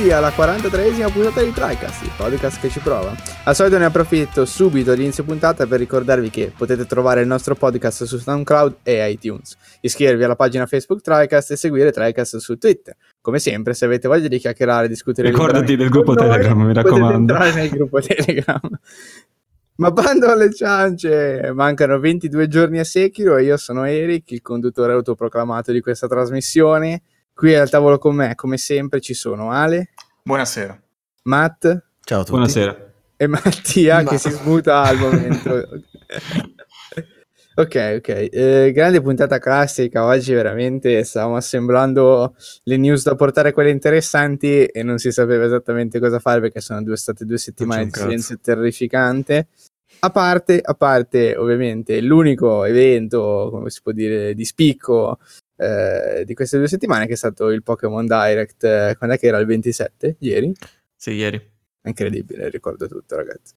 Benvenuti alla 43esima puntata di TriCast, il podcast che ci prova. Al solito ne approfitto subito all'inizio puntata per ricordarvi che potete trovare il nostro podcast su SoundCloud e iTunes, iscrivervi alla pagina Facebook TriCast e seguire TriCast su Twitter. Come sempre, se avete voglia di chiacchierare e discutere Ricordati del gruppo noi, Telegram, mi raccomando. Potete entrare nel gruppo Telegram. Ma bando alle ciance, mancano 22 giorni a Sekiro e io sono Eric, il conduttore autoproclamato di questa trasmissione. Qui al tavolo con me, come sempre, ci sono Ale, Buonasera. Matt Ciao a tutti. Buonasera. e Mattia Ma- che si smuta al momento. ok, ok. Eh, grande puntata classica. Oggi veramente stavamo assemblando le news da portare quelle interessanti e non si sapeva esattamente cosa fare perché sono due, state due settimane di silenzio terrificante. A parte, a parte, ovviamente, l'unico evento, come si può dire, di spicco eh, di queste due settimane che è stato il Pokémon Direct. eh, quando è che era? Il 27? Ieri? Sì, ieri. Incredibile, ricordo tutto, ragazzi.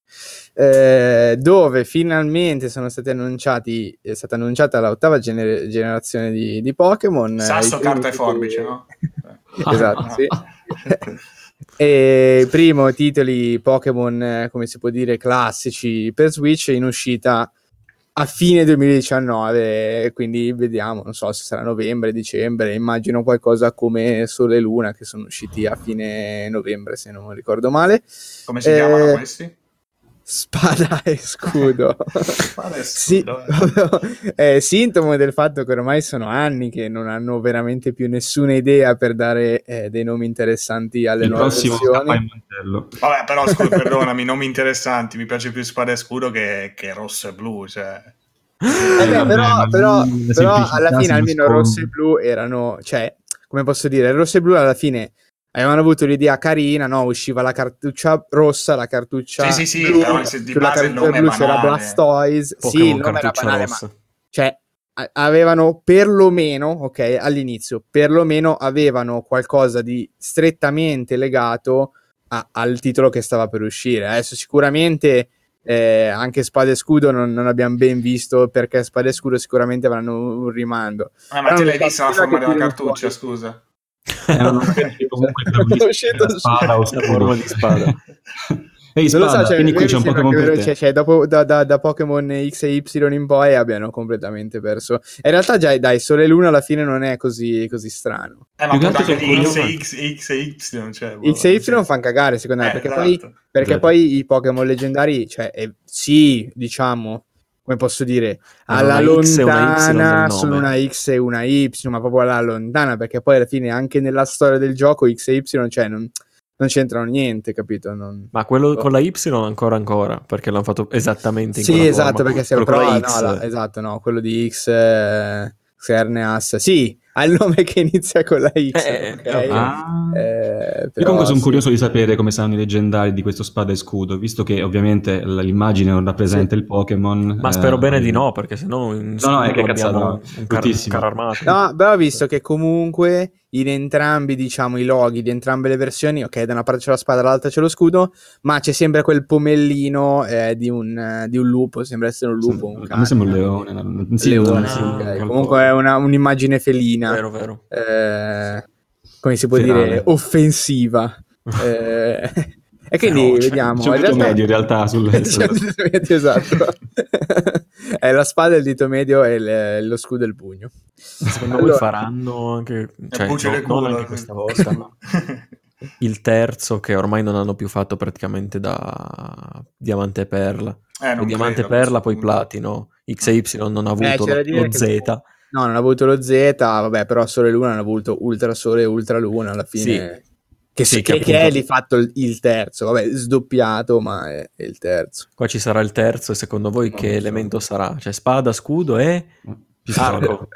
Eh, dove finalmente sono stati annunciati, è stata annunciata l'ottava gener- generazione di, di Pokémon. Sasso, I primi carta e forbice, no? esatto, sì. e primo titoli Pokémon, eh, come si può dire, classici per Switch in uscita a fine 2019, quindi vediamo, non so se sarà novembre, dicembre, immagino qualcosa come Sole e Luna che sono usciti a fine novembre se non ricordo male. Come si Eh, chiamano questi? Spada e scudo. Spada e Sì, scudo, è sintomo del fatto che ormai sono anni che non hanno veramente più nessuna idea per dare eh, dei nomi interessanti alle Il nuove prossimo versioni. Vabbè, però scusa, perdonami, nomi interessanti. Mi piace più spada e scudo che, che rosso e blu. Cioè. Eh beh, vabbè, però, però- però alla fine almeno rosso e blu erano, cioè, come posso dire, rosso e blu alla fine avevano avuto l'idea carina, no? Usciva la cartuccia rossa, la cartuccia Sì, sì, sì, blu, però se di sulla base cartuccia blu c'era. Blastoise, sì, Pokémon il nome era cartuccia banale, ma rossa. cioè a- avevano perlomeno, ok, all'inizio, perlomeno avevano qualcosa di strettamente legato a- al titolo che stava per uscire. Adesso sicuramente eh, anche Spada e Scudo non, non abbiamo ben visto perché Spada e Scudo sicuramente avranno un rimando. Ah, ma te l'hai vista la forma della cartuccia, fuori. scusa? Erano perché comunque era spada o forma di spada. Ehi, Non lo spada, so, cioè, quindi qui c'è un Pokémon per vero- te. cioè, cioè, dopo da, da- da Pokémon X e Y in poi abbiano completamente perso. In realtà, già, dai, Sole e Luna alla fine non è così, così strano. Eh, ma anche di X, e X, X e Y. Cioè, boh, X e Y sì. fanno cagare, secondo me, Eh, perché, esatto. poi, perché Vero. poi i Pokémon leggendari, cioè, eh, sì, diciamo, come posso dire, alla lontana sono una X e una Y, ma proprio alla lontana, perché poi alla fine anche nella storia del gioco X e Y, cioè, non, non c'entrano niente, capito? Non... Ma quello con la Y ancora ancora, perché l'hanno fatto esattamente in Sì, esatto, forma. perché Quello però, la no, la- esatto, no, quello di X eh, Xerneas, sì, ha il nome che inizia con la X, Eh, ok? eh, Ah. Eh, Io però comunque sono sì. curioso di sapere come saranno i leggendari di questo spada e scudo, visto che ovviamente l'immagine non rappresenta Sì. il Pokémon. Ma spero eh, bene di no, perché sennò in No, no, è che cazzata, no. un car- Bruttissimo. carro armato. No, però ho visto che comunque in entrambi, diciamo, i loghi di entrambe le versioni, ok, da una parte c'è la spada, dall'altra c'è lo scudo, ma c'è sempre quel pomellino eh, di, un, di un lupo, sembra essere un lupo, un A me cane. sembra un leone. no? Sì, Leone, no, sì, no, ok. qualcosa. Comunque è una- un'immagine felina. Vero, vero. eh, come si può Ferale. dire, offensiva. Eh, e quindi Feroce. vediamo. C'è un dito realtà- medio in realtà sul... Medio, esatto. è la spada, il dito medio e il- lo scudo e il pugno. Secondo Allora- voi faranno anche, cioè, no- non culo, anche sì. questa volta, ma il terzo che ormai non hanno più fatto praticamente da Diamante e Perla. Eh, non Diamante e Perla, poi. Platino. X e Y non ha avuto Eh, c'è da lo, lo che- Z. No, non ha avuto lo Z, vabbè, però Sole e Luna hanno avuto Ultra Sole e Ultra Luna alla fine. Che, Sì, che, che che è appunto- di fatto il, il terzo, vabbè, sdoppiato, ma è, è il terzo. Qua ci sarà il terzo e secondo voi Non che so. elemento sarà? Cioè spada, scudo e arco,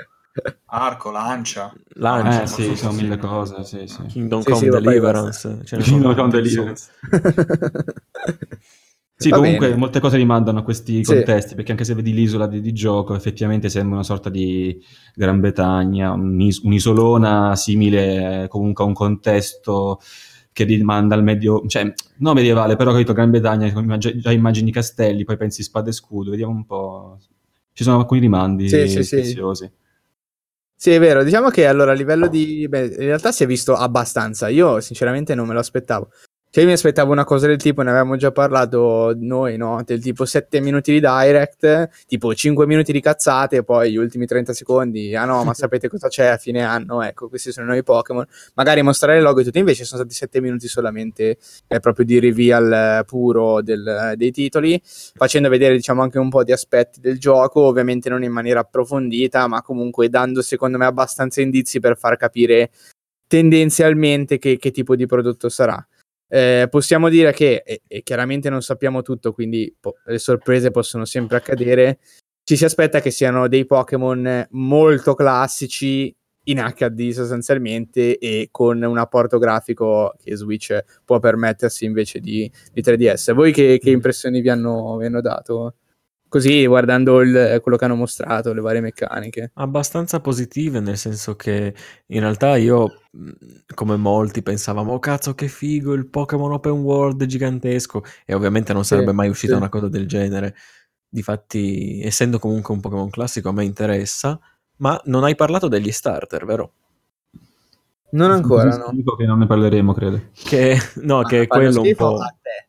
Arco, lancia. lancia. Eh sì, sono mille cose, sì, sì. Kingdom Sì, Come Deliverance. Kingdom Come Deliverance. Sì, Va comunque bene. molte cose rimandano a questi Sì. contesti, perché anche se vedi l'isola di, di gioco, effettivamente sembra una sorta di Gran Bretagna, un'is- un'isolona simile eh, comunque a un contesto che rimanda al medio, cioè non medievale, però capito, Gran Bretagna, già, immagini castelli, poi pensi spada e scudo, vediamo un po'. Ci sono alcuni rimandi Sì, sì, sì. preziosi. Sì, è vero. Diciamo che allora a livello di... Beh, in realtà si è visto abbastanza. Io sinceramente non me lo aspettavo. Cioè, io mi aspettavo una cosa del tipo, ne avevamo già parlato noi, no? Del tipo 7 minuti di direct, tipo 5 minuti di cazzate e poi gli ultimi 30 secondi. Ah no, ma sapete cosa c'è a fine anno? Ecco, questi sono i nuovi Pokémon. Magari mostrare il logo e tutto. Invece sono stati 7 minuti solamente eh, proprio di reveal eh, puro del- dei titoli, facendo vedere diciamo anche un po' di aspetti del gioco, ovviamente non in maniera approfondita, ma comunque dando secondo me abbastanza indizi per far capire tendenzialmente che, che tipo di prodotto sarà. Eh, possiamo dire che, e, e chiaramente non sappiamo tutto, quindi po- le sorprese possono sempre accadere. Ci si aspetta che siano dei Pokémon molto classici in HD sostanzialmente e con un apporto grafico che Switch può permettersi invece di, di 3DS. Voi che, che impressioni vi hanno, vi hanno dato? Così guardando il- quello che hanno mostrato, le varie meccaniche. Abbastanza positive, nel senso che in realtà io, come molti, pensavamo, oh cazzo che figo, il Pokémon Open World gigantesco, e ovviamente non Sì, sarebbe mai uscita sì. una cosa del genere. Difatti, essendo comunque un Pokémon classico, a me interessa, ma non hai parlato degli starter, vero? Non ancora, no. Dico che non ne parleremo, credo. Che, no, che Ah, è fanno quello un po'... a te.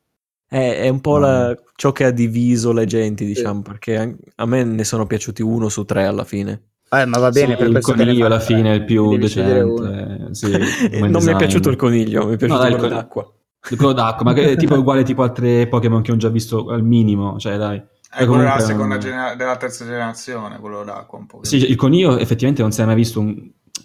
È, è un po' la- ciò che ha diviso le genti, diciamo, perché a me ne sono piaciuti uno su tre alla fine. Eh, ma va bene, Sì, per il coniglio alla fine è il più uno. decente. Sì, non come mi è design. piaciuto il coniglio, mi è piaciuto No, quello con- d'acqua. Quello d'acqua, ma che è tipo uguale tipo a tre Pokémon che ho già visto al minimo, cioè dai. È quello della, seconda um, genera- della terza generazione, quello d'acqua un po'. Sì, il coniglio effettivamente non si è mai visto un...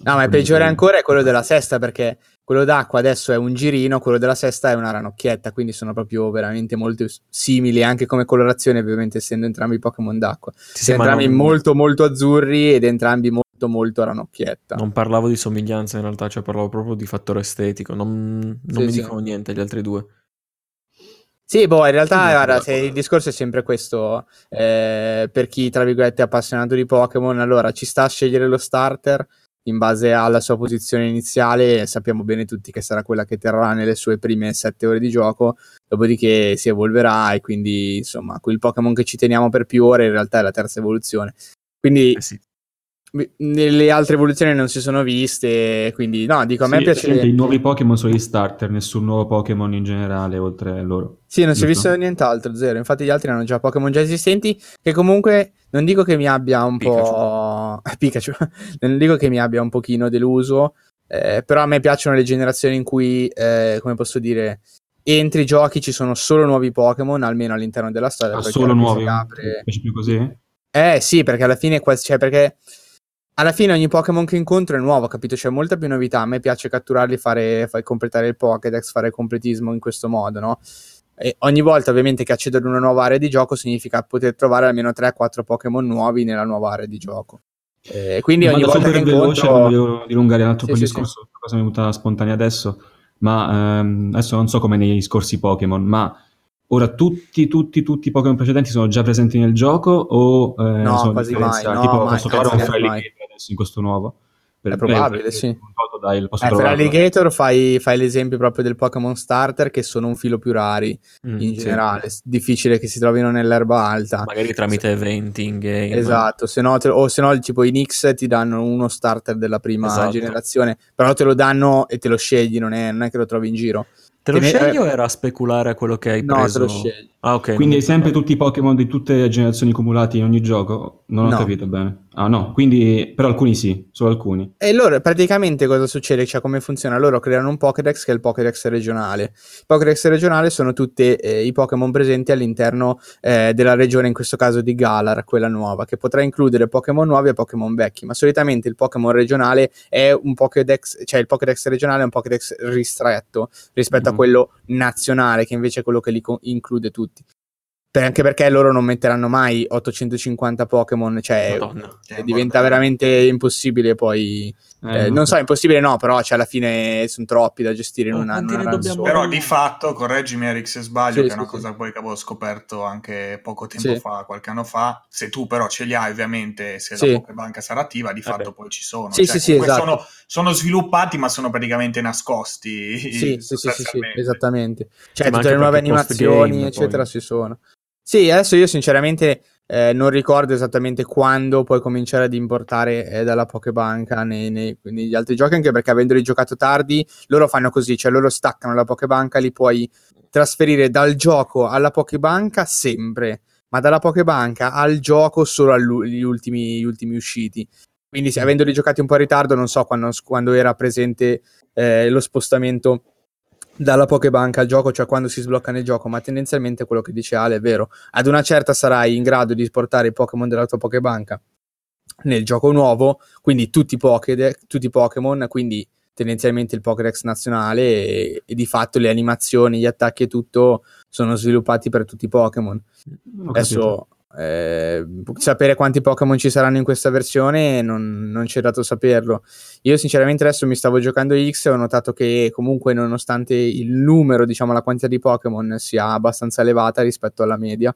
No, ma il peggiore ancora è quello della sesta, perché quello d'acqua adesso è un girino, quello della sesta è una ranocchietta, quindi sono proprio veramente molto simili, anche come colorazione, ovviamente essendo entrambi Pokémon d'acqua. Sì, entrambi non- molto molto azzurri ed entrambi molto molto ranocchietta. Non parlavo di somiglianza in realtà, cioè parlavo proprio di fattore estetico, non, non Sì, mi sì. dicono niente gli altri due. Sì, boh, in realtà guarda, se il discorso è sempre questo, eh, per chi tra virgolette è appassionato di Pokémon, allora ci sta a scegliere lo starter in base alla sua posizione iniziale, sappiamo bene tutti che sarà quella che terrà nelle sue prime sette ore di gioco, dopodiché si evolverà e quindi insomma quel Pokémon che ci teniamo per più ore in realtà è la terza evoluzione. Quindi Eh sì. Nelle altre evoluzioni non si sono viste, quindi no, dico a me Sì, piace... I nuovi Pokémon sono gli starter, nessun nuovo Pokémon in generale oltre a loro. Sì, non si è Giusto? visto nient'altro, zero. Infatti gli altri hanno già Pokémon già esistenti, che comunque non dico che mi abbia un po'... Pikachu. non dico che mi abbia un pochino deluso, eh, però a me piacciono le generazioni in cui, eh, come posso dire, entri i giochi, ci sono solo nuovi Pokémon, almeno all'interno della storia. Ah, solo nuovi? apre- Piace più così? eh sì, perché alla fine, cioè, perché alla fine ogni Pokémon che incontro è nuovo, capito? C'è molta più novità. A me piace catturarli, fare, fare completare il Pokédex, fare completismo in questo modo, no? E ogni volta, ovviamente, che accedo ad una nuova area di gioco significa poter trovare almeno 3-4 Pokémon nuovi nella nuova area di gioco. Eh, quindi ogni volta che super veloce, incontro... non volevo dilungare un altro Sì, il sì, discorso, una cosa mi è venuta spontanea adesso, ma ehm, adesso non so come nei scorsi Pokémon, ma ora tutti, tutti, tutti i Pokémon precedenti sono già presenti nel gioco o eh, No, sono quasi mai, no, tipo, mai, posso trovare un adesso in questo nuovo? È probabile, eh, sì. un Totodile, posso Eh, per? Alligator fai, fai l'esempio proprio del Pokémon Starter che sono un filo più rari Mm, in sì. generale, difficile che si trovino nell'erba alta. Magari tramite eventi in game. Esatto, se no te- o se no tipo i Nix ti danno uno starter della prima Esatto. generazione, però te lo danno e te lo scegli, non è, non è che lo trovi in giro. Te lo ne- scegli o era speculare a quello che hai No, preso? te lo scegli. Ah, ok. Quindi hai sempre tutti i Pokémon di tutte le generazioni cumulati in ogni gioco? Non ho No. capito bene. Ah no, quindi però alcuni sì, solo alcuni. E loro praticamente cosa succede? Cioè come funziona? Loro creano un Pokédex che è il Pokédex regionale. Il Pokédex regionale sono tutti i Pokémon presenti all'interno eh, della regione, in questo caso di Galar, quella nuova, che potrà includere Pokémon nuovi e Pokémon vecchi, ma solitamente il Pokémon regionale è un Pokédex, cioè il Pokédex regionale è un Pokédex ristretto rispetto a Mhm. quello nazionale, che invece è quello che li co- include tutti. Per- anche perché loro non metteranno mai 850 Pokémon, cioè Madonna. Diventa veramente impossibile poi Eh, eh, non so, impossibile no, però cioè, alla fine sono troppi da gestire in run dobbiamo- sola. Però di fatto, correggimi Eric se sbaglio, Sì, che sì, è una sì. cosa poi che avevo scoperto anche poco tempo Sì. fa, qualche anno fa, se tu però ce li hai ovviamente, se Sì. la Pokébanca sarà attiva, di Vabbè. fatto poi ci sono. Sì, Cioè, sì, sì, esatto. sono, sono sviluppati ma sono praticamente nascosti. Sì, sì, sì, sì, sì, sostanzialmente. esattamente. Cioè, tutte le nuove animazioni, eccetera, poi. ci sono. Sì, adesso io sinceramente eh, non ricordo esattamente quando puoi cominciare ad importare eh, dalla Pokebanca nei, nei, negli altri giochi, anche perché avendoli giocato tardi, loro fanno così, cioè loro staccano la Pokebanca, li puoi trasferire dal gioco alla Pokebanca sempre, ma dalla Pokebanca al gioco solo agli ultimi, ultimi usciti. Quindi, se, avendoli giocati un po' in ritardo, non so quando, quando era presente eh, lo spostamento dalla Pokebank al gioco, cioè quando si sblocca nel gioco, ma tendenzialmente quello che dice Ale è vero. Ad una certa sarai in grado di portare i Pokémon della tua Pokebank nel gioco nuovo, quindi tutti, Pokede- tutti i Pokémon, quindi tendenzialmente il Pokédex nazionale e, e, di fatto le animazioni, gli attacchi e tutto sono sviluppati per tutti i Pokémon. Adesso eh, sapere quanti Pokémon ci saranno in questa versione non, non c'è dato saperlo. Io sinceramente adesso mi stavo giocando X e ho notato che comunque nonostante il numero, diciamo la quantità di Pokémon sia abbastanza elevata rispetto alla media,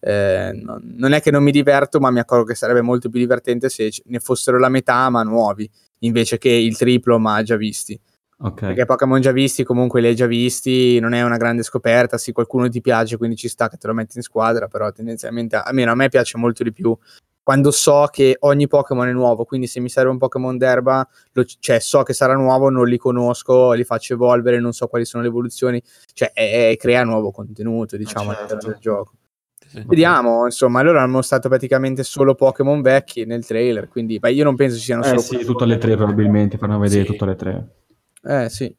eh, non, non è che non mi diverto, ma mi accorgo che sarebbe molto più divertente se ne fossero la metà ma nuovi, invece che il triplo ma già visti. Okay. Perché Pokémon già visti, comunque li hai già visti, non è una grande scoperta. Sì, qualcuno ti piace, quindi ci sta che te lo metti in squadra, però tendenzialmente, almeno a me piace molto di più quando so che ogni Pokémon è nuovo, quindi se mi serve un Pokémon d'erba, lo, cioè so che sarà nuovo, non li conosco, li faccio evolvere, non so quali sono le evoluzioni, cioè è, è, crea nuovo contenuto, diciamo, certo. all'interno del gioco. Sì. Vediamo, insomma, allora hanno mostrato praticamente solo Pokémon vecchi nel trailer, quindi beh, io non penso ci siano eh solo sì, tutte le tre probabilmente, fanno vedere sì. tutte le tre. Eh sì.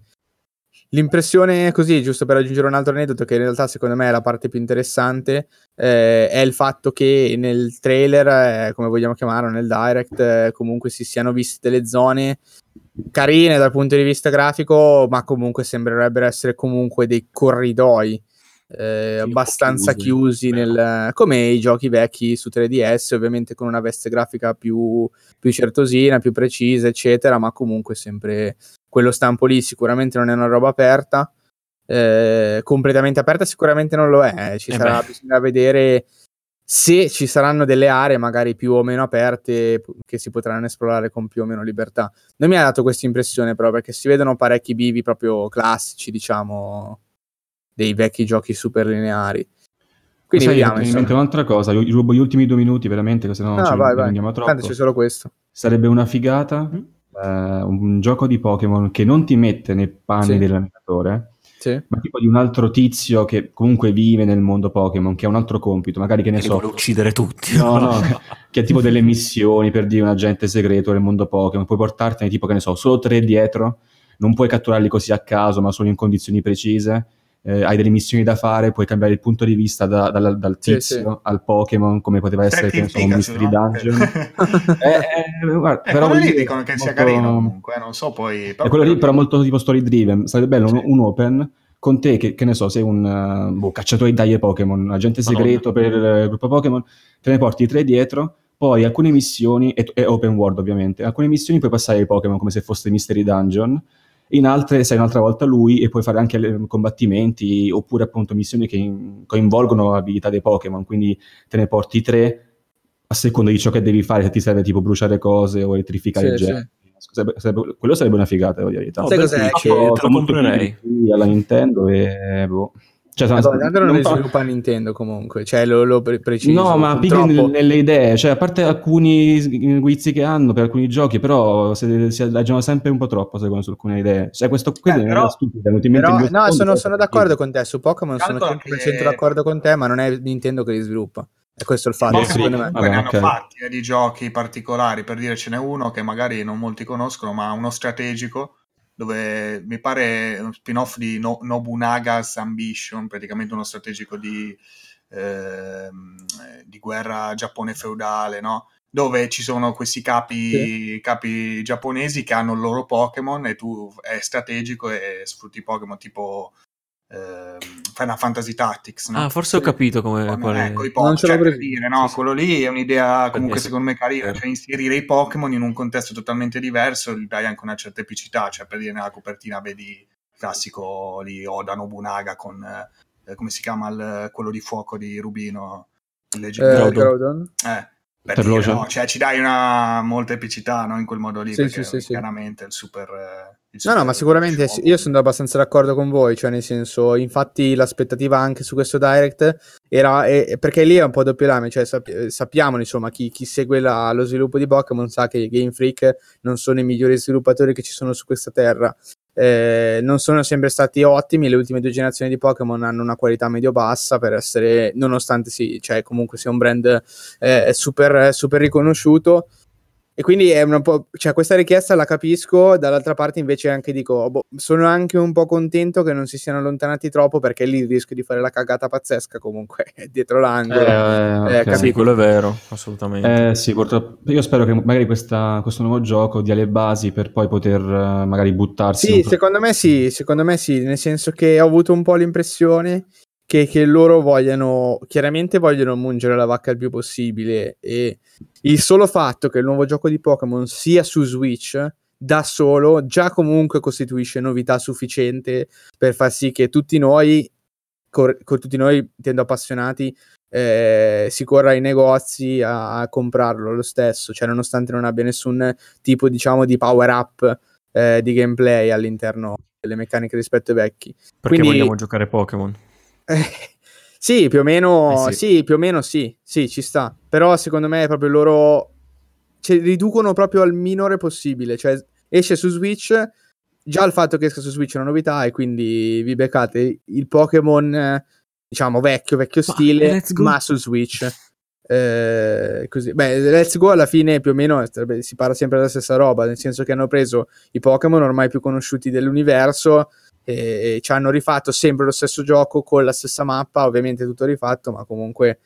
L'impressione così, giusto per aggiungere un altro aneddoto, che in realtà secondo me è la parte più interessante, eh, è il fatto che nel trailer, eh, come vogliamo chiamarlo, nel direct, eh, comunque si siano viste delle zone carine dal punto di vista grafico, ma comunque sembrerebbero essere comunque dei corridoi eh, abbastanza chiusi, chiusi nel, come i giochi vecchi su 3DS, ovviamente con una veste grafica più, più certosina, più precisa, eccetera, ma comunque sempre quello stampo lì sicuramente non è una roba aperta. Eh, completamente aperta sicuramente non lo è, ci eh sarà, bisogna vedere se ci saranno delle aree magari più o meno aperte che si potranno esplorare con più o meno libertà. Non mi ha dato questa impressione però perché si vedono parecchi bivi proprio classici, diciamo, dei vecchi giochi super lineari. Quindi Sai, vediamo. Mi mente un'altra cosa, io rubo gli ultimi due minuti veramente, se no no, ci vai, vai. andiamo troppo. Tanto c'è solo questo. Sarebbe una figata, mm. Eh, un gioco di Pokémon che non ti mette nei panni sì. dell'allenatore, sì. ma tipo di un altro tizio che comunque vive nel mondo Pokémon, che ha un altro compito, magari che ne che so... vuole uccidere tutti. No, no, che ha tipo delle missioni per dire un agente segreto nel mondo Pokémon, puoi portartene tipo, che ne so, solo tre dietro, non puoi catturarli così a caso, ma solo in condizioni precise eh, hai delle missioni da fare, puoi cambiare il punto di vista da, da, dal tizio sì, sì. al Pokémon, come poteva essere che, so, un Mystery no? Dungeon. eh, eh, guarda, eh, però lì dicono che molto... sia carino comunque, non so poi... Però, quello lì però molto tipo story driven, sarebbe bello un, un, open con te che, che ne so, sei un uh, boh, cacciatore di taglie Pokémon, un agente segreto Madonna. per il gruppo Pokémon, te ne porti tre dietro poi alcune missioni, è, open world ovviamente, alcune missioni puoi passare ai Pokémon come se fosse Mystery Dungeon, in altre sei un'altra volta lui e puoi fare anche combattimenti oppure appunto missioni che coinvolgono abilità dei Pokémon, quindi te ne porti tre a seconda di ciò che devi fare, se ti serve tipo bruciare cose o elettrificare sì, gente. Sì. Sarebbe, sarebbe, quello sarebbe una figata, voglio dire. Sai cos'è? Che te lo comprerei. Alla Nintendo e boh. Cioè, Madonna, non, non le sviluppa Nintendo comunque, cioè lo, lo pre- preciso. No, ma purtroppo... nelle, nelle idee, cioè a parte alcuni guizzi che hanno per alcuni giochi, però si, si adagiano sempre un po' troppo secondo su alcune idee. Cioè questo qui eh, è però, stupido, però, No, sono, sono d'accordo con te, su Pokémon sono 100% che... d'accordo con te, ma non è Nintendo che li sviluppa. E questo è il fatto, sì, secondo me. Vabbè, ne okay. hanno fatti eh, di giochi particolari, per dire ce n'è uno che magari non molti conoscono, ma uno strategico dove mi pare uno spin-off di no- Nobunaga's Ambition, praticamente uno strategico di, eh, di guerra Giappone feudale, no? dove ci sono questi capi, sì. capi, giapponesi che hanno il loro Pokémon e tu è strategico e sfrutti Pokémon tipo eh, Final Fantasy Tactics. No? Ah, forse ho capito come Con, qual è. Ecco, i Pokémon, cioè, per dire, no? Sì, quello lì è un'idea comunque secondo me carina, cioè inserire i Pokémon in un contesto totalmente diverso, gli dai anche una certa epicità, cioè per dire nella copertina vedi il classico lì Oda Nobunaga con, eh, come si chiama il, quello di fuoco di Rubino? Il leggendario. Eh, eh per dire, no? cioè, ci dai una molta epicità no? in quel modo lì, sì, perché sì, chiaramente il super... Eh, No, no, ma sicuramente io sono abbastanza d'accordo con voi, cioè nel senso, infatti l'aspettativa anche su questo direct era, e- perché lì è un po' doppio lame, cioè eh, sappiamo insomma chi, chi segue la- lo sviluppo di Pokémon sa che i Game Freak non sono i migliori sviluppatori che ci sono su questa terra, Eh, non sono sempre stati ottimi, le ultime due generazioni di Pokémon hanno una qualità medio-bassa per essere, nonostante sì, cioè comunque sia un brand eh, super, super riconosciuto. E quindi è una po', cioè questa richiesta la capisco, dall'altra parte invece anche dico, boh, sono anche un po' contento che non si siano allontanati troppo perché lì rischio di fare la cagata pazzesca comunque dietro l'angolo. Eh, ok. capito. Sì, quello è vero, assolutamente. Eh, sì, purtroppo. Io spero che magari questa- questo nuovo gioco dia le basi per poi poter eh, magari buttarsi. Sì, secondo me sì, secondo me sì, nel senso che ho avuto un po' l'impressione che, che loro vogliano, chiaramente vogliono mungere la vacca il più possibile e il solo fatto che il nuovo gioco di Pokémon sia su Switch da solo già comunque costituisce novità sufficiente per far sì che tutti noi, con tutti noi intendo appassionati, eh, si corra ai negozi a, a comprarlo lo stesso, cioè nonostante non abbia nessun tipo diciamo di power up eh, di gameplay all'interno delle meccaniche rispetto ai vecchi. Perché quindi- vogliamo giocare Pokémon. Eh, sì, più o meno, Eh sì. sì. più o meno sì, sì, ci sta. Però secondo me proprio loro cioè, riducono proprio al minore possibile. Cioè, esce su Switch, già il fatto che esca su Switch è una novità e quindi vi beccate il Pokémon, diciamo, vecchio, vecchio Ma, stile, go. ma su Switch. Eh, così. Beh, Let's Go alla fine più o meno si parla sempre della stessa roba, nel senso che hanno preso i Pokémon ormai più conosciuti dell'universo e, ci hanno rifatto sempre lo stesso gioco con la stessa mappa, ovviamente tutto rifatto, ma comunque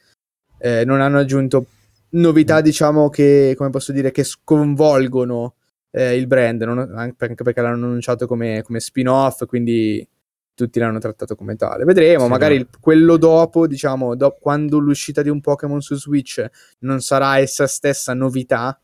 eh, non hanno aggiunto novità, diciamo che, come posso dire, che sconvolgono eh, il brand, non- anche perché l'hanno annunciato come, come spin-off, quindi tutti l'hanno trattato come tale. Vedremo, Sì, magari no. quello dopo, diciamo, do- quando l'uscita di un Pokémon su Switch non sarà essa stessa novità,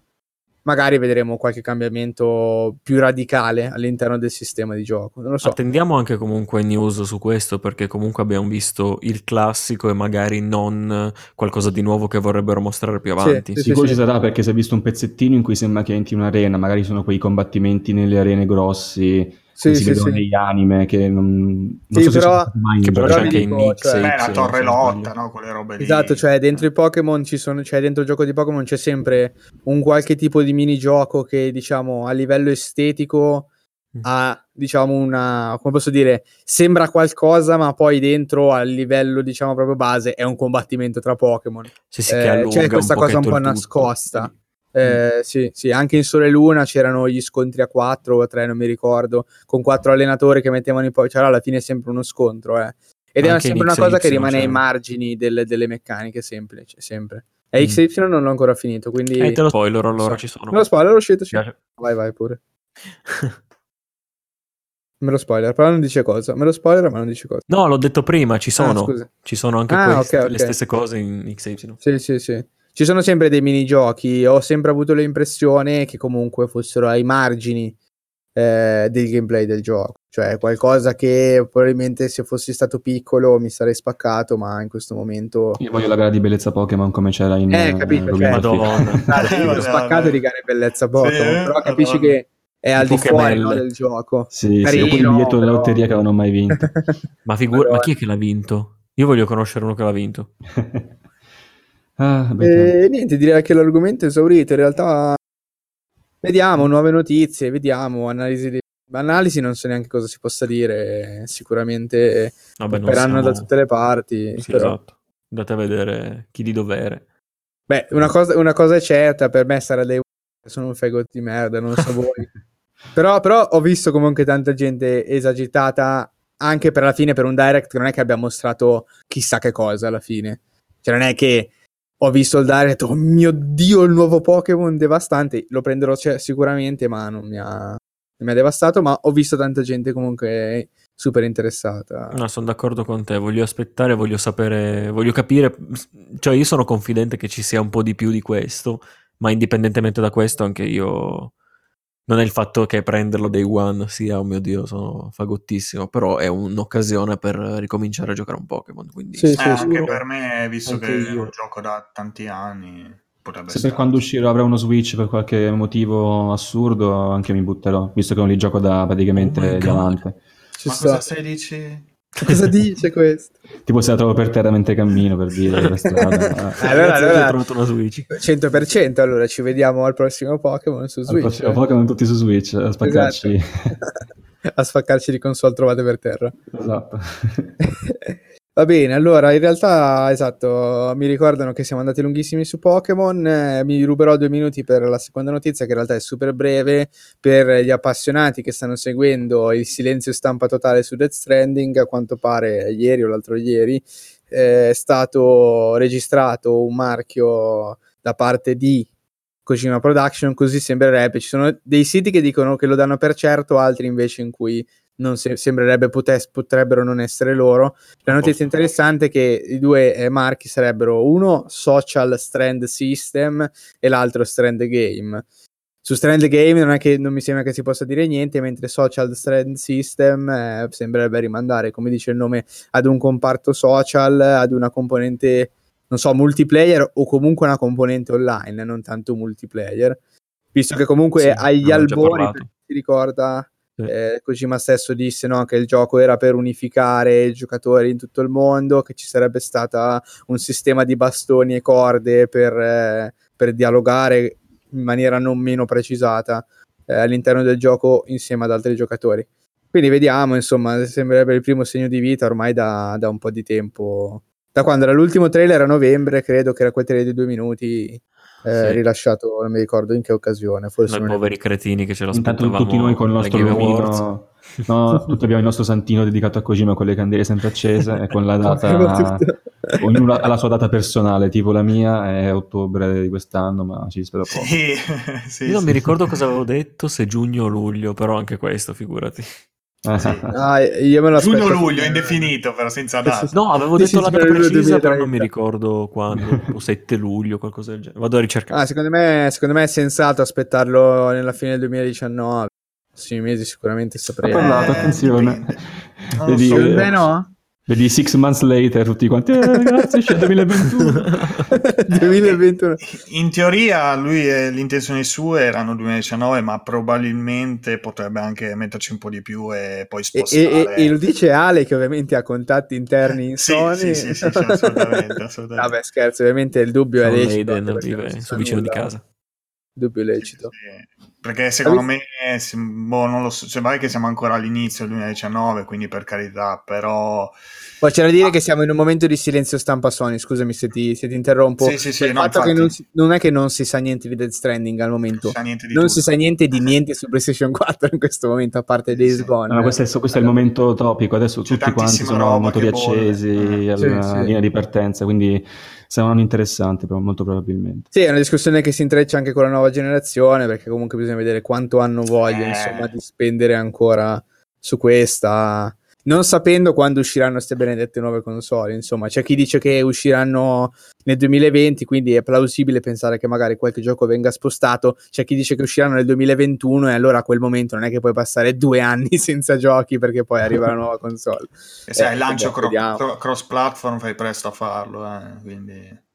magari vedremo qualche cambiamento più radicale all'interno del sistema di gioco. Non lo so. Attendiamo anche comunque news su questo perché comunque abbiamo visto il classico e magari non qualcosa di nuovo che vorrebbero mostrare più avanti. sì, Sicuro sì. ci sarà perché si è visto un pezzettino in cui sembra che entri in un'arena, magari sono quei combattimenti nelle arene grossi, Sì, si sì, vedono sì. negli anime, che non, non Sì, so però- Che però c'è anche in Nix cioè- Beh, la torre lotta, no? Quelle robe lì. Esatto, cioè dentro i Pokémon ci sono, cioè dentro il gioco di Pokémon c'è sempre un qualche tipo di minigioco che diciamo a livello estetico Mm. ha diciamo una, come posso dire, sembra qualcosa ma poi dentro a livello diciamo proprio base è un combattimento tra Pokémon. Sì, sì, Eh, c'è questa cosa un po' il tutto. Eh, sì, sì, anche in Sole e Luna c'erano gli scontri a 4 o a 3, non mi ricordo, con quattro allenatori che mettevano i poi, cioè alla fine è sempre uno scontro, eh. Ed è Anche in sempre una cosa che rimane ai c'era. margini delle, delle meccaniche, sempre, cioè, sempre. E Mm. XY non l'ho ancora finito, quindi... Eh, te lo spoiler, allora so. ci sono. Me lo spoiler, è uscito, sì. Vai, vai pure. Me lo spoiler, però non dice cosa. Me lo spoiler, ma non dice cosa. No, l'ho detto prima, ci sono. Ah, scusa. ci sono anche Ah, queste- ok, ok. le stesse cose in XY. Sì, sì, sì. Ci sono sempre dei minigiochi. Ho sempre avuto l'impressione che comunque fossero ai margini eh, del gameplay del gioco. Cioè, qualcosa che probabilmente se fossi stato piccolo mi sarei spaccato, ma in questo momento. Io voglio la gara di bellezza Pokémon come c'era in Eh, capito, Ruby cioè-. Madonna. Ah, sì, l'ho spaccato di gare bellezza Pokémon. Sì, però capisci Madonna. che è al di fuori no, del gioco. Sì, sì, Carino, oppure il biglietto della però- lotteria che non ho mai vinto. Ma, figu- ma Madonna. chi è che l'ha vinto? Io voglio conoscere uno che l'ha vinto. ah, beh, E niente, direi che l'argomento è esaurito. In realtà, vediamo nuove notizie, vediamo analisi. Di... Analisi non so neanche cosa si possa dire. Sicuramente Vabbè, non siamo- da tutte le parti. Sì, però- esatto. Andate a vedere chi di dovere. Beh, una cosa, una cosa è certa: per me sarà dei sono un fego di merda, non so voi. però, però ho visto comunque tanta gente esagitata anche per la fine per un direct che non è che abbia mostrato chissà che cosa alla fine. Cioè non è che ho visto il direct e ho detto, oh mio dio il nuovo Pokémon devastante, lo prenderò cioè, sicuramente ma non mi, ha, non mi ha devastato, ma ho visto tanta gente comunque super interessata. No, sono d'accordo con te. Voglio aspettare, voglio sapere, voglio capire. Cioè, io sono confidente che ci sia un po' di più di questo, ma indipendentemente da questo, anche io. Non è il fatto che prenderlo day one sia, oh mio dio, sono fagottissimo, però è un'occasione per ricominciare a giocare un Pokémon. Quindi Sì, Eh, sì, anche sicuro. per me, visto Anche che io. lo gioco da tanti anni, potrebbe Se per quando uscirò avrà uno Switch per qualche motivo assurdo, anche mi butterò, visto che non li gioco da praticamente Oh my God. diamante. Ci Ma sta. cosa stai dici? Cosa dice questo? Tipo se la trovo per terra mentre cammino, per dire, per strada. Allora, Ragazzi, oggi allora- ho trovato una Switch. 100% allora ci vediamo al prossimo Pokémon su Al Switch. prossimo Pokémon tutti su Switch, a spaccarci. Esatto. a spaccarci di console trovate per terra. Esatto. Va bene, allora in realtà esatto, mi ricordano che siamo andati lunghissimi su Pokémon, eh, mi ruberò due minuti per la seconda notizia che in realtà è super breve per gli appassionati che stanno seguendo il silenzio stampa totale su Death Stranding, a quanto pare ieri o l'altro ieri eh, è stato registrato un marchio da parte di Kojima Production, così sembrerebbe, ci sono dei siti che dicono che lo danno per certo, altri invece in cui non se- sembrerebbe potes- potrebbero non essere loro. La notizia interessante è che i due eh, marchi sarebbero uno Social Strand System e l'altro Strand Game. Su Strand Game non, è che, non mi sembra che si possa dire niente, mentre Social Strand System eh, sembrerebbe rimandare, come dice il nome, ad un comparto social, ad una componente, non so, multiplayer o comunque una componente online, non tanto multiplayer. Visto che comunque Sì, agli albori, si ricorda. Eh, Kojima stesso disse no, che il gioco era per unificare i giocatori in tutto il mondo, che ci sarebbe stato un sistema di bastoni e corde per, eh, per dialogare in maniera non meno precisata eh, all'interno del gioco insieme ad altri giocatori. Quindi vediamo, insomma, sembrerebbe il primo segno di vita ormai da, da un po' di tempo. Da quando era l'ultimo trailer a novembre, credo che era quel trailer di due minuti eh, Sì. rilasciato, non mi ricordo in che occasione, forse Noi poveri cretini che ce lo Intanto tutti noi con il nostro lumino, no, tutti abbiamo il nostro santino dedicato a Kojima con le candele sempre accese e con la data, ognuno ha la sua data personale, tipo la mia è ottobre di quest'anno, ma ci spero poco. Sì, sì, Io non sì. mi ricordo cosa avevo detto, se giugno o luglio, però anche questo, figurati. Ah, io me lo aspetto Giugno-luglio, indefinito, però senza Sì, sì, data. sì. No, avevo Sì, detto sì, la sì, data precisa, però 2030. non mi ricordo quando, o 7 luglio, qualcosa del genere. Vado a ricercare. Ah, secondo me, secondo me è sensato aspettarlo nella fine del 2019. Prossimi mesi sicuramente Ha sapremo. parlato, Eh, attenzione. dipende. Non so. Secondo me no? Vedi Six Months Later, tutti quanti, eh, ragazzi, c'è il 2021. 2021. In teoria lui e le intenzioni sue erano 2019, ma probabilmente potrebbe anche metterci un po' di più e poi E, spostare. e- e lo dice Ale che ovviamente ha contatti interni in Sì, Sony. sì, sì, sì, sì, assolutamente, assolutamente. Vabbè, scherzo, ovviamente il dubbio è John lecito. Vive sa vicino di nulla. casa. Dubbio lecito. Sì, Perché secondo Avete- me, boh, non lo so, sembra che siamo ancora all'inizio del 2019, quindi per carità, però Poi c'è da dire che siamo in un momento di silenzio stampa Sony, scusami se ti, se ti interrompo. Sì, sì, sì, il no, fatto che non, si- non è che non si sa niente di Dead Stranding al non momento. si sa niente di Non si sa niente di niente su PlayStation 4 in questo momento, a parte Days Sì. Gone. No, questo, è, questo è il momento topico, adesso C'è tutti quanti sono motori accesi, Eh, sì, alla sì. linea di partenza, quindi sarà un anno interessante, però molto probabilmente. Sì, è una discussione che si intreccia anche con la nuova generazione, perché comunque bisogna vedere quanto hanno voglia, Eh. insomma, di spendere ancora su questa. Non sapendo quando usciranno queste benedette nuove console, insomma, c'è chi dice che usciranno nel 2020, quindi è plausibile pensare che magari qualche gioco venga spostato. C'è chi dice che usciranno nel 2021 e allora a quel momento non è che puoi passare due anni senza giochi perché poi arriva la nuova console. E se Eh, hai il lancio cro- vediamo. cro- cross-platform fai presto a farlo, eh, quindi...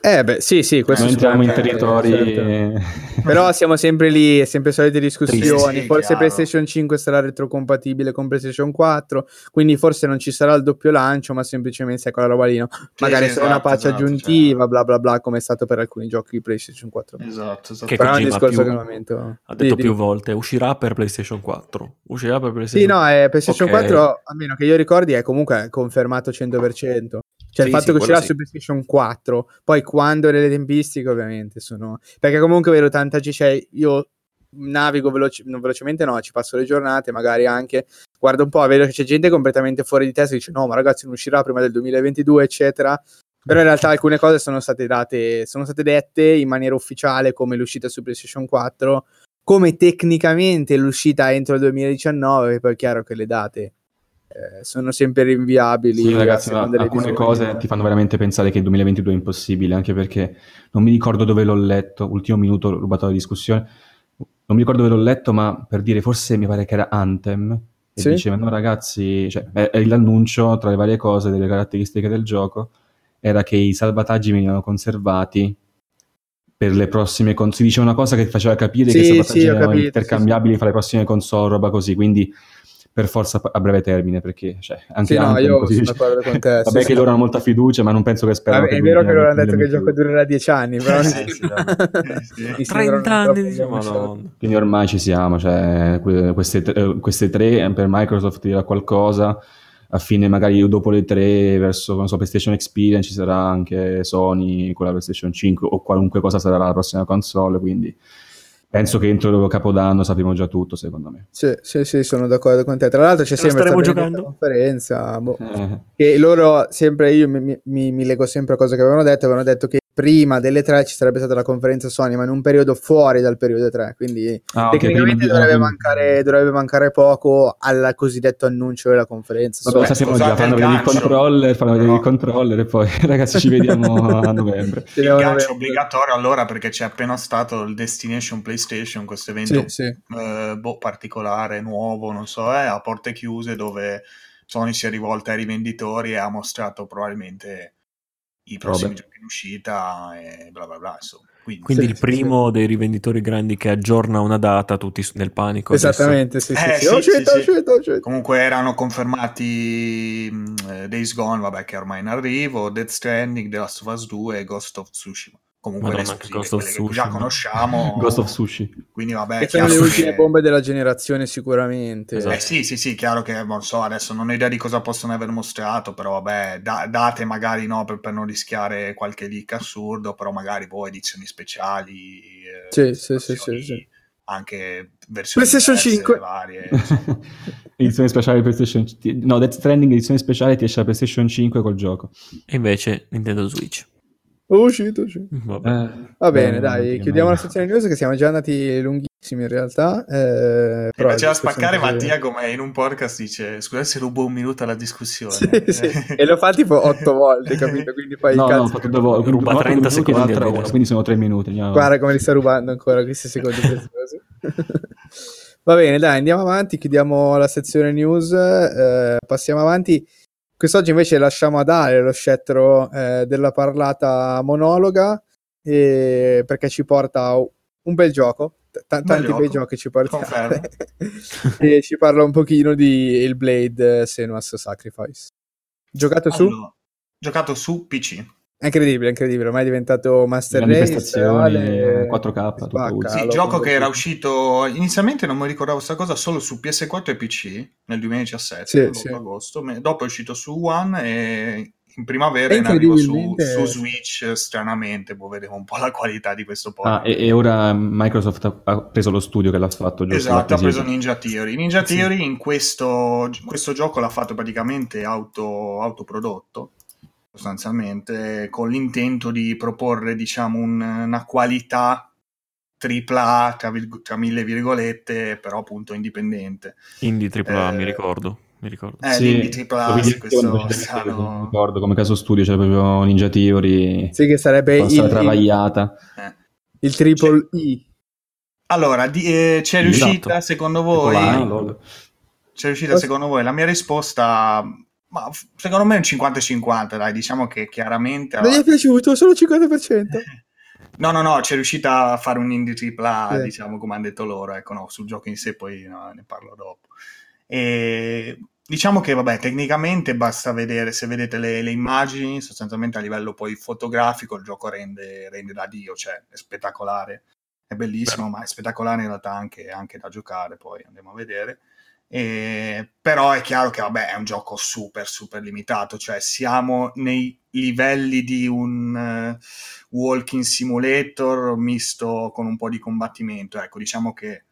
Eh beh, sì, sì, questo Non entriamo in territori... certo. Però siamo sempre lì, sempre solite discussioni. Sì, sì, forse chiaro. PlayStation 5 sarà retrocompatibile con PlayStation 4, quindi forse non ci sarà il doppio lancio, ma semplicemente sai quella roba lì, no? Magari sì, solo una esatto, patch esatto, aggiuntiva, bla bla bla, come è stato per alcuni giochi di PlayStation 4. Esatto, esatto. Che Però è un discorso più- che al momento Ha detto Di- più di- volte, uscirà per PlayStation 4. Uscirà per Sì, PlayStation no, è PlayStation Ok. 4, a meno che io ricordi, è comunque confermato 100%. Cioè Sì, il fatto sì, che uscirà sì. su PlayStation 4, poi quando le tempistiche ovviamente sono... Perché comunque vedo tanta cioè io navigo veloce- non velocemente, no, ci passo le giornate, magari anche, guardo un po', vedo che c'è gente completamente fuori di testa che dice no, ma ragazzi non uscirà prima del 2022, eccetera. Però in realtà alcune cose sono state date, sono state dette in maniera ufficiale come l'uscita su PlayStation 4, come tecnicamente l'uscita entro il 2019, poi è chiaro che le date eh, sono sempre rinviabili. Sì, ragazzi, delle alcune cose ti fanno veramente pensare che il 2022 è impossibile, anche perché non mi ricordo dove l'ho letto, ultimo minuto rubato la discussione, non mi ricordo dove l'ho letto, ma per dire, forse mi pare che era Anthem, e Sì. diceva, no ragazzi, cioè, è- l'annuncio tra le varie cose, delle caratteristiche del gioco, era che i salvataggi venivano conservati per le prossime console. Si dice una cosa che faceva capire Sì, che sì, queste ho battaglie erano capito, intercambiabili fra le prossime console, roba così, quindi per forza a breve termine, perché cioè, anche Sì, no, io così sono d'accordo con te, Vabbè sì, che sì. loro hanno molta fiducia, ma non penso che sperano Vabbè, è che vero che loro hanno detto che il gioco durerà 10 anni, però Eh, sì, Eh, sì. mi sembrano 30 anni, ambiziosi. madonna. Quindi ormai ci siamo, cioè, que- queste, tre- queste tre eh, per Microsoft dirà qualcosa, a fine magari dopo le tre verso non so, PlayStation Experience ci sarà anche Sony con la PlayStation 5 o qualunque cosa sarà la prossima console, quindi penso che entro Capodanno sapremo già tutto secondo me. Sì, sì, sì, sono d'accordo con te. Tra l'altro c'è la sempre questa conferenza, boh, Eh, che loro sempre io mi, mi- mi leggo sempre a cosa che avevano detto, avevano detto che prima delle tre ci sarebbe stata la conferenza Sony, ma in un periodo fuori dal periodo 3, quindi ah, tecnicamente prima- dovrebbe, mancare, dovrebbe mancare poco al cosidetto annuncio della conferenza Vabbè, Sony. scusate già, fanno il vedere il controller, fanno vedere il però- controller e poi ragazzi ci vediamo a novembre. Il gancio obbligatorio allora perché c'è appena stato il Destination PlayStation, questo evento Sì, sì. eh, boh, particolare, nuovo, non so, è a porte chiuse dove Sony si è rivolta ai rivenditori e ha mostrato probabilmente i prossimi Robe. giochi in uscita e bla bla bla. Insomma. Quindi, Quindi Sì, il sì, primo dei rivenditori grandi che aggiorna una data, tutti nel panico. Esattamente, sì, sì, Eh, sì. sì, Oh, sì, oh, sì. oh. Comunque erano confermati mh, eh, Days Gone, vabbè, che è ormai in arrivo, Death Stranding, The Last of Us 2 e Ghost of Tsushima. Comunque Madonna, le Ghost of che già conosciamo. Ghost of Sushi. Quindi vabbè, Che sono le ultime che- bombe della generazione sicuramente. Esatto. Eh sì, sì, sì, chiaro che non so, adesso non ho idea di cosa possono aver mostrato, però vabbè, da- date magari no per, per non rischiare qualche leak assurdo, però magari boh, edizioni speciali, eh, Sì, sì, sì, sì, sì. anche versioni PlayStation diverse, 5. varie, edizione speciale PlayStation No, Death Stranding edizione speciale ti esce la PlayStation 5 col gioco. E invece Nintendo Switch. Oh shit, oh shit. Vabbè. Eh, Va bene, beh, dai, che chiudiamo la sezione news che siamo già andati lunghissimi in realtà. Eh, Mi però faceva spaccare sempre- Mattia come in un podcast dice scusate se rubo un minuto alla discussione. Sì, sì. E lo fa tipo otto volte, capito? Quindi poi No, cazzo, no, ho fatto due volte. Ruba una volta 30 due minuti e secondi a uno, quindi sono tre minuti. andiamo guarda come li sta rubando ancora questi secondi preziosi. Va bene, dai, andiamo avanti, chiudiamo la sezione news, eh, passiamo avanti. Quest'oggi invece lasciamo ad Ale lo scettro eh, della parlata monologa eh, perché ci porta un bel gioco, t- tanti bei giochi ci Confermo. e ci parla un pochino di il Blade Senua's Sacrifice. Giocato su? Allora, giocato su PC. È incredibile, è incredibile, ormai è diventato Master Race. prestazioni, Ale- 4K, tutto spacca, ultimo. Sì, lo gioco che era uscito inizialmente non mi ricordavo questa cosa solo su PS4 e PC nel 2017, Sì, l'8 sì. agosto, dopo è uscito su One e in primavera in arrivo su, su Switch stranamente, boh, vedremo un po' la qualità di questo port. Ah, e, e ora Microsoft ha, preso lo studio che l'ha fatto, giusto? Esatto, ha preso. Ninja Theory. Ninja Sì. Theory in questo, questo gioco l'ha fatto praticamente auto, autoprodotto, sostanzialmente, con l'intento di proporre, diciamo, un- una qualità tripla A, tra, virg- tra mille virgolette, però appunto indipendente. Indie AAA, Eh, mi ricordo. Mi ricordo. Eh, Sì, l'indie tripla A, questo c'è strano- non ricordo come caso studio, c'era proprio Ninja Theory, Sì, che sarebbe il, travagliata. eh. il triple I. Allora, di- eh, c'è Sì, riuscita, esatto. secondo voi... C'è riuscita secondo voi? La mia risposta, ma secondo me è un 50-50, dai, diciamo che chiaramente... Non gli è piaciuto, solo il 50%. No, no, no, c'è riuscita a fare un indie tripla, Sì. diciamo, come hanno detto loro, ecco, no, sul gioco in sé poi no, ne parlo dopo. E diciamo che, vabbè, tecnicamente basta vedere, se vedete le, le immagini, sostanzialmente a livello poi fotografico il gioco rende, rende da Dio, cioè è spettacolare, è bellissimo, ma è spettacolare in realtà anche, anche da giocare, poi andiamo a vedere. E- però è chiaro che vabbè, è un gioco super super limitato, cioè siamo nei livelli di un eh, walking simulator misto con un po' di combattimento. Ecco, diciamo che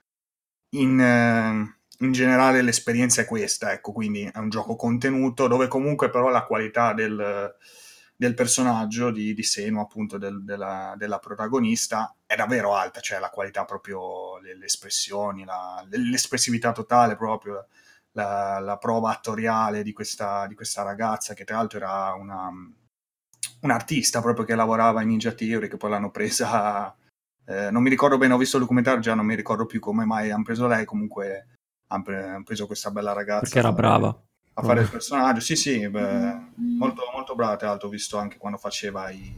in, eh, in generale l'esperienza è questa, ecco, quindi è un gioco contenuto dove comunque però la qualità del, del personaggio di, di Seno, appunto del- della, della protagonista, è davvero alta, cioè la qualità proprio, le, le espressioni, la- l'espressività totale proprio, la, la prova attoriale di questa, di questa ragazza che tra l'altro era una, un artista proprio che lavorava in Ninja Theory, che poi l'hanno presa... eh, non mi ricordo bene, ho visto il documentario, già non mi ricordo più come mai hanno preso lei, comunque hanno pre- hanno preso questa bella ragazza. Perché era brava. A fare il personaggio, sì, sì, beh, molto, molto brava. Tra l'altro, ho visto anche quando faceva i,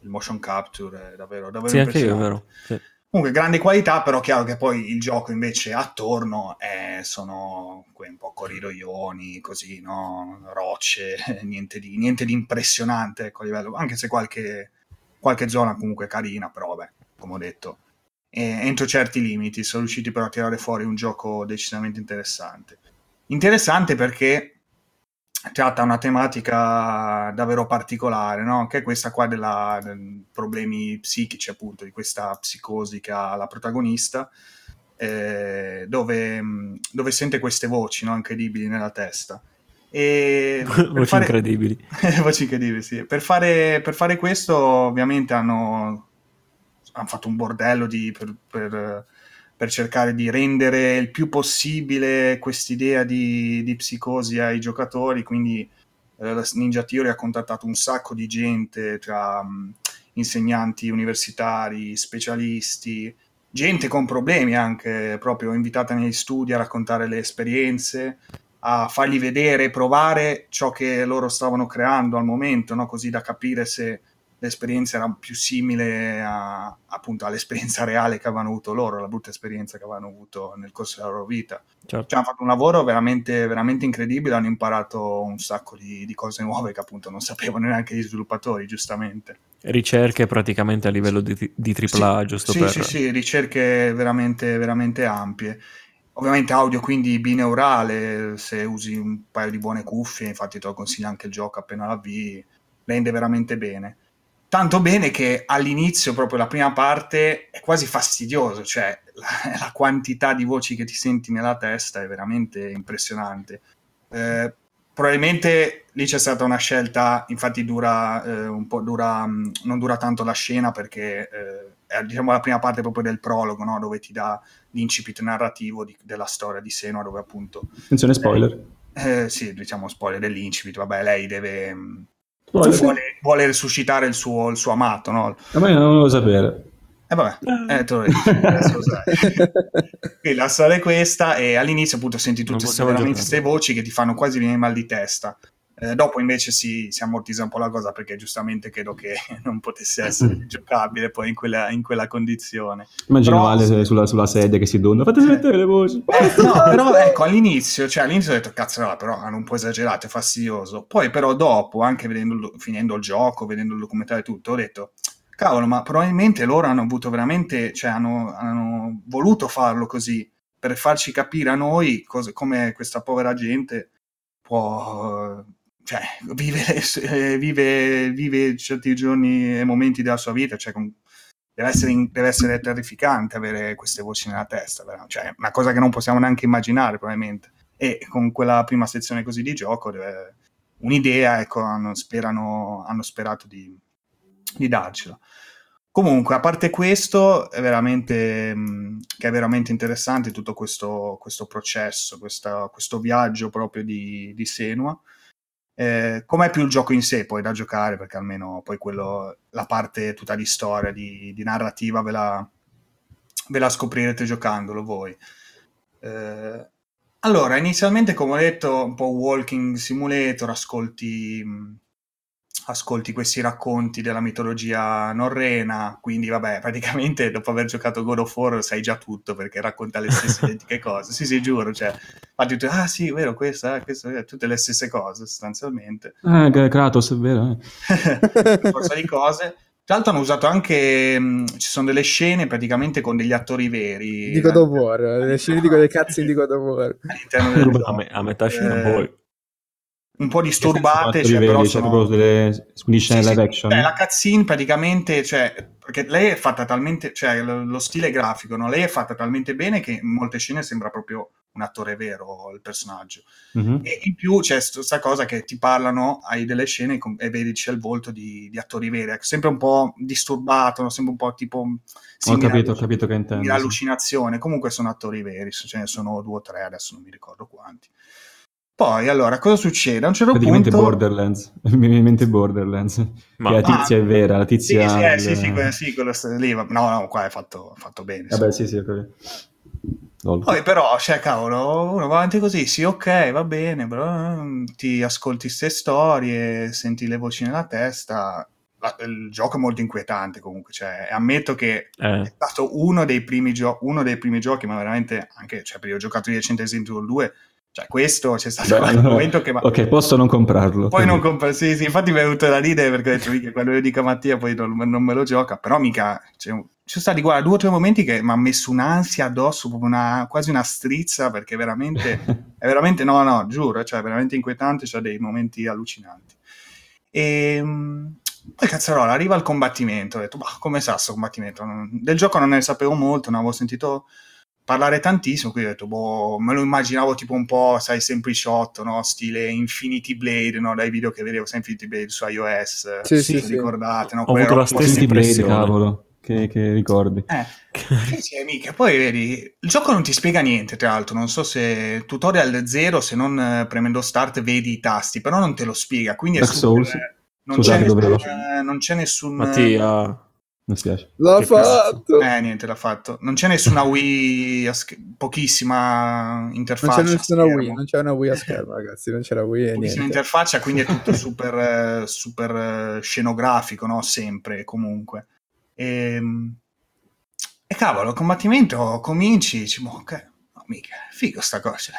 il motion capture davvero, davvero Sì, anche io, vero. Sì. Comunque, grande qualità, però chiaro che poi il gioco invece attorno è- sono un po' corridoioni, così, no? Rocce, niente di, niente di impressionante ecco, a livello, anche se qualche, qualche zona comunque carina, però vabbè, come ho detto, eh, entro certi limiti sono riusciti però a tirare fuori un gioco decisamente interessante. Interessante perché tratta una tematica davvero particolare, no? che è questa qua della del problemi psichici, appunto, di questa psicosi che ha la protagonista, eh, dove, mh, dove sente queste voci no? incredibili nella testa. E Voci fare- incredibili. voci incredibili, sì. Per fare, per fare questo, ovviamente, hanno, hanno fatto un bordello di, per, per- per cercare di rendere il più possibile quest'idea di, di psicosi ai giocatori. Quindi, eh, Ninja Theory ha contattato un sacco di gente tra mh, insegnanti universitari, specialisti, gente con problemi anche proprio invitata negli studi a raccontare le esperienze a fargli vedere, provare ciò che loro stavano creando al momento, no? così da capire se l'esperienza era più simile a- appunto all'esperienza reale che avevano avuto loro, la brutta esperienza che avevano avuto nel corso della loro vita. Certo. Cioè, hanno fatto un lavoro veramente, veramente incredibile, hanno imparato un sacco di, di cose nuove che appunto non sapevano neanche gli sviluppatori, giustamente. Ricerche praticamente a livello di, di AAA, giusto sì, per... Sì, sì, ricerche veramente, veramente ampie. Ovviamente audio quindi bineurale, se usi un paio di buone cuffie, infatti te lo consiglio anche il gioco appena l'avvii, rende veramente bene. Tanto bene che all'inizio, proprio la prima parte, è quasi fastidioso, cioè la, la quantità di voci che ti senti nella testa è veramente impressionante. Eh, probabilmente lì c'è stata una scelta, infatti dura eh, un po', dura, mh, non dura tanto la scena perché eh, è diciamo la prima parte proprio del prologo, no? dove ti dà l'incipit narrativo di- della storia di Senua, dove appunto Attenzione, spoiler. eh, sì, diciamo spoiler dell'incipit, vabbè, lei deve Spoiler. Vuole, vuole resuscitare il suo, il suo amato, no? A me non lo sapere. E vabbè, eh, te lo dico, adesso lo sai. Quindi la storia è questa e all'inizio appunto senti tutte veramente queste voci che ti fanno quasi venire mal di testa. Eh, dopo invece si, si ammortizza un po' la cosa perché giustamente credo che non potesse essere giocabile poi in quella, in quella condizione. Immagino Però- Ale sulla, sulla sedia che si donda. Fate smettere le voci. Eh, no, però ecco, all'inizio, cioè all'inizio ho detto, cazzo, no, però hanno un po' esagerato, è fastidioso. Poi però dopo, anche vedendo, finendo il gioco, vedendo il documentario e tutto, ho detto, cavolo, ma probabilmente loro hanno avuto veramente, cioè hanno, hanno voluto farlo così, per farci capire a noi cosa- come questa povera gente può... Cioè, vive, eh, vive, vive certi giorni e momenti della sua vita, cioè con- deve essere, deve essere terrificante avere queste voci nella testa, cioè una cosa che non possiamo neanche immaginare probabilmente. E con quella prima sezione così di gioco, deve- un'idea, ecco, hanno, sperano, hanno sperato di, di darcela. Comunque, a parte questo, è veramente, mh, è veramente interessante tutto questo, questo processo, questa- questo viaggio proprio di, di Senua. Eh, com'è più il gioco in sé poi da giocare, perché almeno poi quello, la parte tutta di storia, di, di narrativa, ve la, ve la scoprirete giocandolo voi. Eh, allora, inizialmente, come ho detto, un po' walking simulator, ascolti, ascolti questi racconti della mitologia norrena, quindi vabbè, praticamente dopo aver giocato God of War sai già tutto perché racconta le stesse identiche cose. Sì, sì, giuro, cioè, infatti tu, ah sì, vero, questa, questa, eh, tutte le stesse cose sostanzialmente Ah, K- Kratos, è vero. eh. forza di cose. Tra l'altro hanno usato anche, mh, ci sono delle scene praticamente con degli attori veri di God of War, le scene di delle cazzine di God of War. all'interno del A, me- a metà scena Eh, poi. Un po' disturbate, cioè, però cioè, sono... delle quindi scene Sì, live sì. action. Beh, la cutscene praticamente, cioè, perché lei è fatta talmente, cioè lo, lo stile grafico, no? Lei è fatta talmente bene che in molte scene sembra proprio un attore vero il personaggio. Mhm. E in più c'è questa cosa che ti parlano, hai delle scene e vedi c'è il volto di, di attori veri, Ecco, sempre un po' disturbato, no? sempre un po' tipo... Ho capito, ho capito che intendi. simile sì. allucinazione, comunque sono attori veri, ce ne sono due o tre, adesso non mi ricordo quanti. Poi, allora, cosa succede? A un certo Praticamente punto... Borderlands. Mi viene in mente Borderlands. Ma- che la tizia Ah. è vera, la Sì, tizia... sì, eh, il- sì, sì, quello, sì, quello sta- lì, no, no, qua è fatto, fatto bene. sì. Vabbè, sì, sì. Lol. Poi però, cioè, cavolo, uno va avanti così, sì, ok, va bene, però mm, ti ascolti queste storie, senti le voci nella testa, la- il gioco è molto inquietante comunque, cioè, ammetto che Eh. è stato uno dei primi, gio- uno dei primi giochi, ma veramente anche, cioè, perché ho giocato di recente Resident Evil 2, cioè questo c'è stato Beh, allora- momento che... ma- Ok, posso non comprarlo. Poi non quindi- compra, sì, sì, infatti mi è venuto da ridere perché ho detto "Mica, quando io dico a Mattia poi non, non me lo gioca, però mica, cioè, ci sono stati guarda, due o tre momenti che mi ha messo un'ansia addosso, proprio una, quasi una strizza perché veramente, è veramente, no, no, giuro, cioè veramente inquietante, c'ha dei momenti allucinanti. E poi cazzarola, arriva il combattimento, ho detto, bah, come sa sto combattimento? Non- Del gioco non ne sapevo molto, non avevo sentito parlare tantissimo, quindi ho detto, boh, me lo immaginavo tipo un po', sai, sempliciotto, no? Stile Infinity Blade, no? Dai video che vedevo, sai, Infinity Blade su iOS, Sì, se sì, sì. ricordate, no? Ho Quelle avuto la stessa Blade, impressione. cavolo, che, che ricordi. eh, sì, sì, mica. Poi vedi, il gioco non ti spiega niente, tra l'altro. Non so se tutorial zero, se non eh, premendo start vedi i tasti, però non te lo spiega. Quindi è Dark super- Souls? non, Scusate, c'è nessun, eh, non c'è nessun. Mattia, Mi spiace. L'ha Che fatto! Eh, niente, l'ha fatto. Non c'è nessuna Wii, a sch- pochissima non interfaccia. c'è a nessuna. Wii, non c'è una Wii a schermo, ragazzi, non c'era Wii e pochissima niente. interfaccia, quindi è tutto super, eh, super eh, scenografico, no? Sempre e comunque. E, e cavolo, il combattimento cominci, dici, boh, ok, no, mica, figo sta cosa.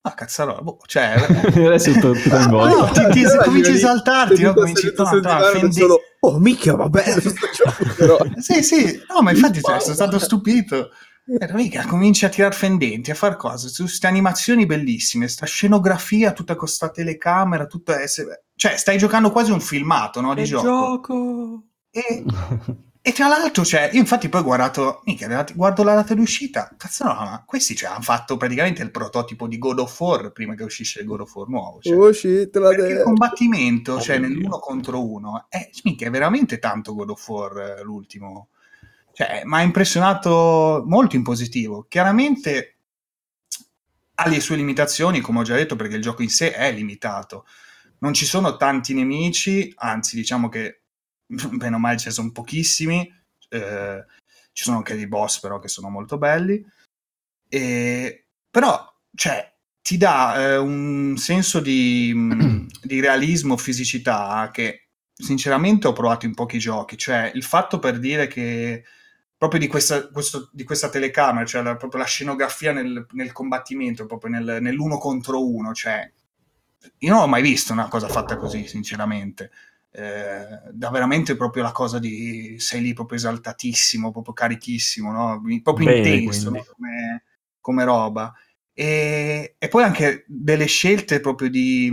Ah, cazzarola, boh, cioè... Adesso sto tutto No, coinvolto. ti- ti- cominci a esaltarti, no? Cominci fendi- solo, oh mica va bene Sì, sì, no, ma infatti cioè, Wow. sono stato stupito. Eh, mica, cominci a tirar fendenti, a far cose, su queste animazioni bellissime, sta scenografia tutta con sta telecamera, tutta... Cioè, stai giocando quasi un filmato, no, di che gioco. gioco! E, e tra l'altro, cioè, io infatti poi ho guardato, mica, guardo la data di uscita, cazzo no, ma questi cioè, hanno fatto praticamente il prototipo di God of War prima che uscisse il God of War nuovo. Cioè. oh shit la Perché il combattimento, Oh cioè nell'uno contro uno, è, mica, è veramente tanto God of War eh, l'ultimo. Cioè, mi ha impressionato molto in positivo. Chiaramente ha le sue limitazioni, come ho già detto, perché il gioco in sé è limitato. Non ci sono tanti nemici, anzi, diciamo che bene o male ce ne sono pochissimi. Eh, ci sono anche dei boss, però, che sono molto belli. E, però, cioè, ti dà eh, un senso di, di realismo, fisicità che sinceramente ho provato in pochi giochi. Cioè, il fatto per dire che proprio di questa, questo- di questa telecamera, cioè la, proprio la scenografia nel, nel combattimento, proprio nel- nell'uno contro uno, cioè, io non ho mai visto una cosa fatta così, sinceramente. Eh, da veramente proprio la cosa di sei lì proprio esaltatissimo, proprio carichissimo, no? proprio Bene, intenso no? come, come roba. E, e poi anche delle scelte proprio di,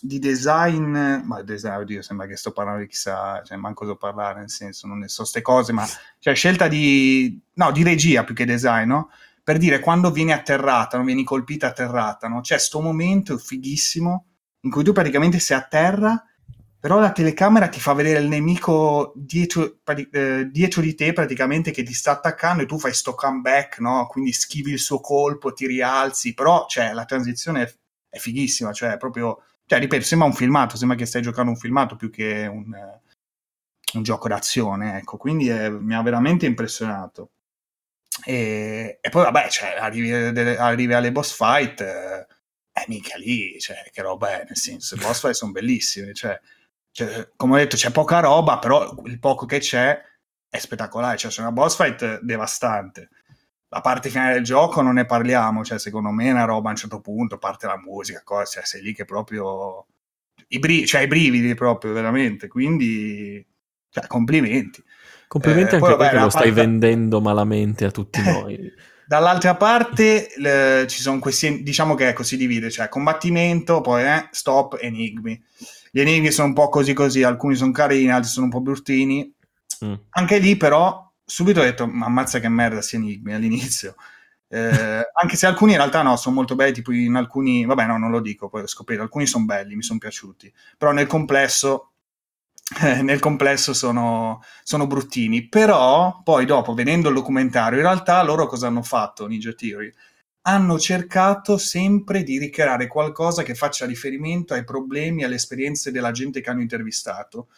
di design, ma design, oddio, sembra che sto parlando di chissà, cioè manco so parlare, nel senso, non ne so ste cose, ma cioè scelta di, no, di regia più che design, no? Per dire quando vieni atterrata, non vieni colpita atterrata, no? C'è sto momento fighissimo in cui tu praticamente sei a terra, però la telecamera ti fa vedere il nemico dietro, eh, dietro di te praticamente che ti sta attaccando e tu fai sto comeback, no? Quindi schivi il suo colpo, ti rialzi, però cioè, la transizione è, è fighissima, cioè è proprio, cioè ripeto, sembra un filmato, sembra che stai giocando un filmato più che un, eh, un gioco d'azione, ecco, quindi eh, mi ha veramente impressionato. E, e poi vabbè, cioè, arrivi, arrivi alle boss fight, eh, eh, mica lì, cioè, che roba è, nel senso, i boss fight sono bellissimi, cioè, cioè, come ho detto, c'è poca roba, però il poco che c'è è spettacolare, cioè, c'è una boss fight devastante. La parte finale del gioco non ne parliamo, cioè, secondo me è una roba a un certo punto, parte la musica, cosa, cioè, sei lì che proprio... I, bri- cioè, i brividi proprio, veramente, quindi... Cioè, complimenti. Complimenti Eh, anche poi, vabbè, perché lo stai parte- vendendo malamente a tutti noi. Dall'altra parte le- ci sono questi, diciamo che ecco, si divide, cioè combattimento, poi eh, stop, enigmi. Gli enigmi sono un po' così così, alcuni sono carini, altri sono un po' bruttini. Mm. Anche lì però subito ho detto, ma ammazza che merda sti enigmi all'inizio. Eh, anche se alcuni in realtà no, sono molto belli, tipo in alcuni, vabbè no, non lo dico, poi ho scoperto, alcuni sono belli, mi sono piaciuti, però nel complesso, eh, nel complesso sono, sono bruttini, però poi dopo, vedendo il documentario, in realtà loro cosa hanno fatto, Ninja Theory? Hanno cercato sempre di ricreare qualcosa che faccia riferimento ai problemi, alle esperienze della gente che hanno intervistato.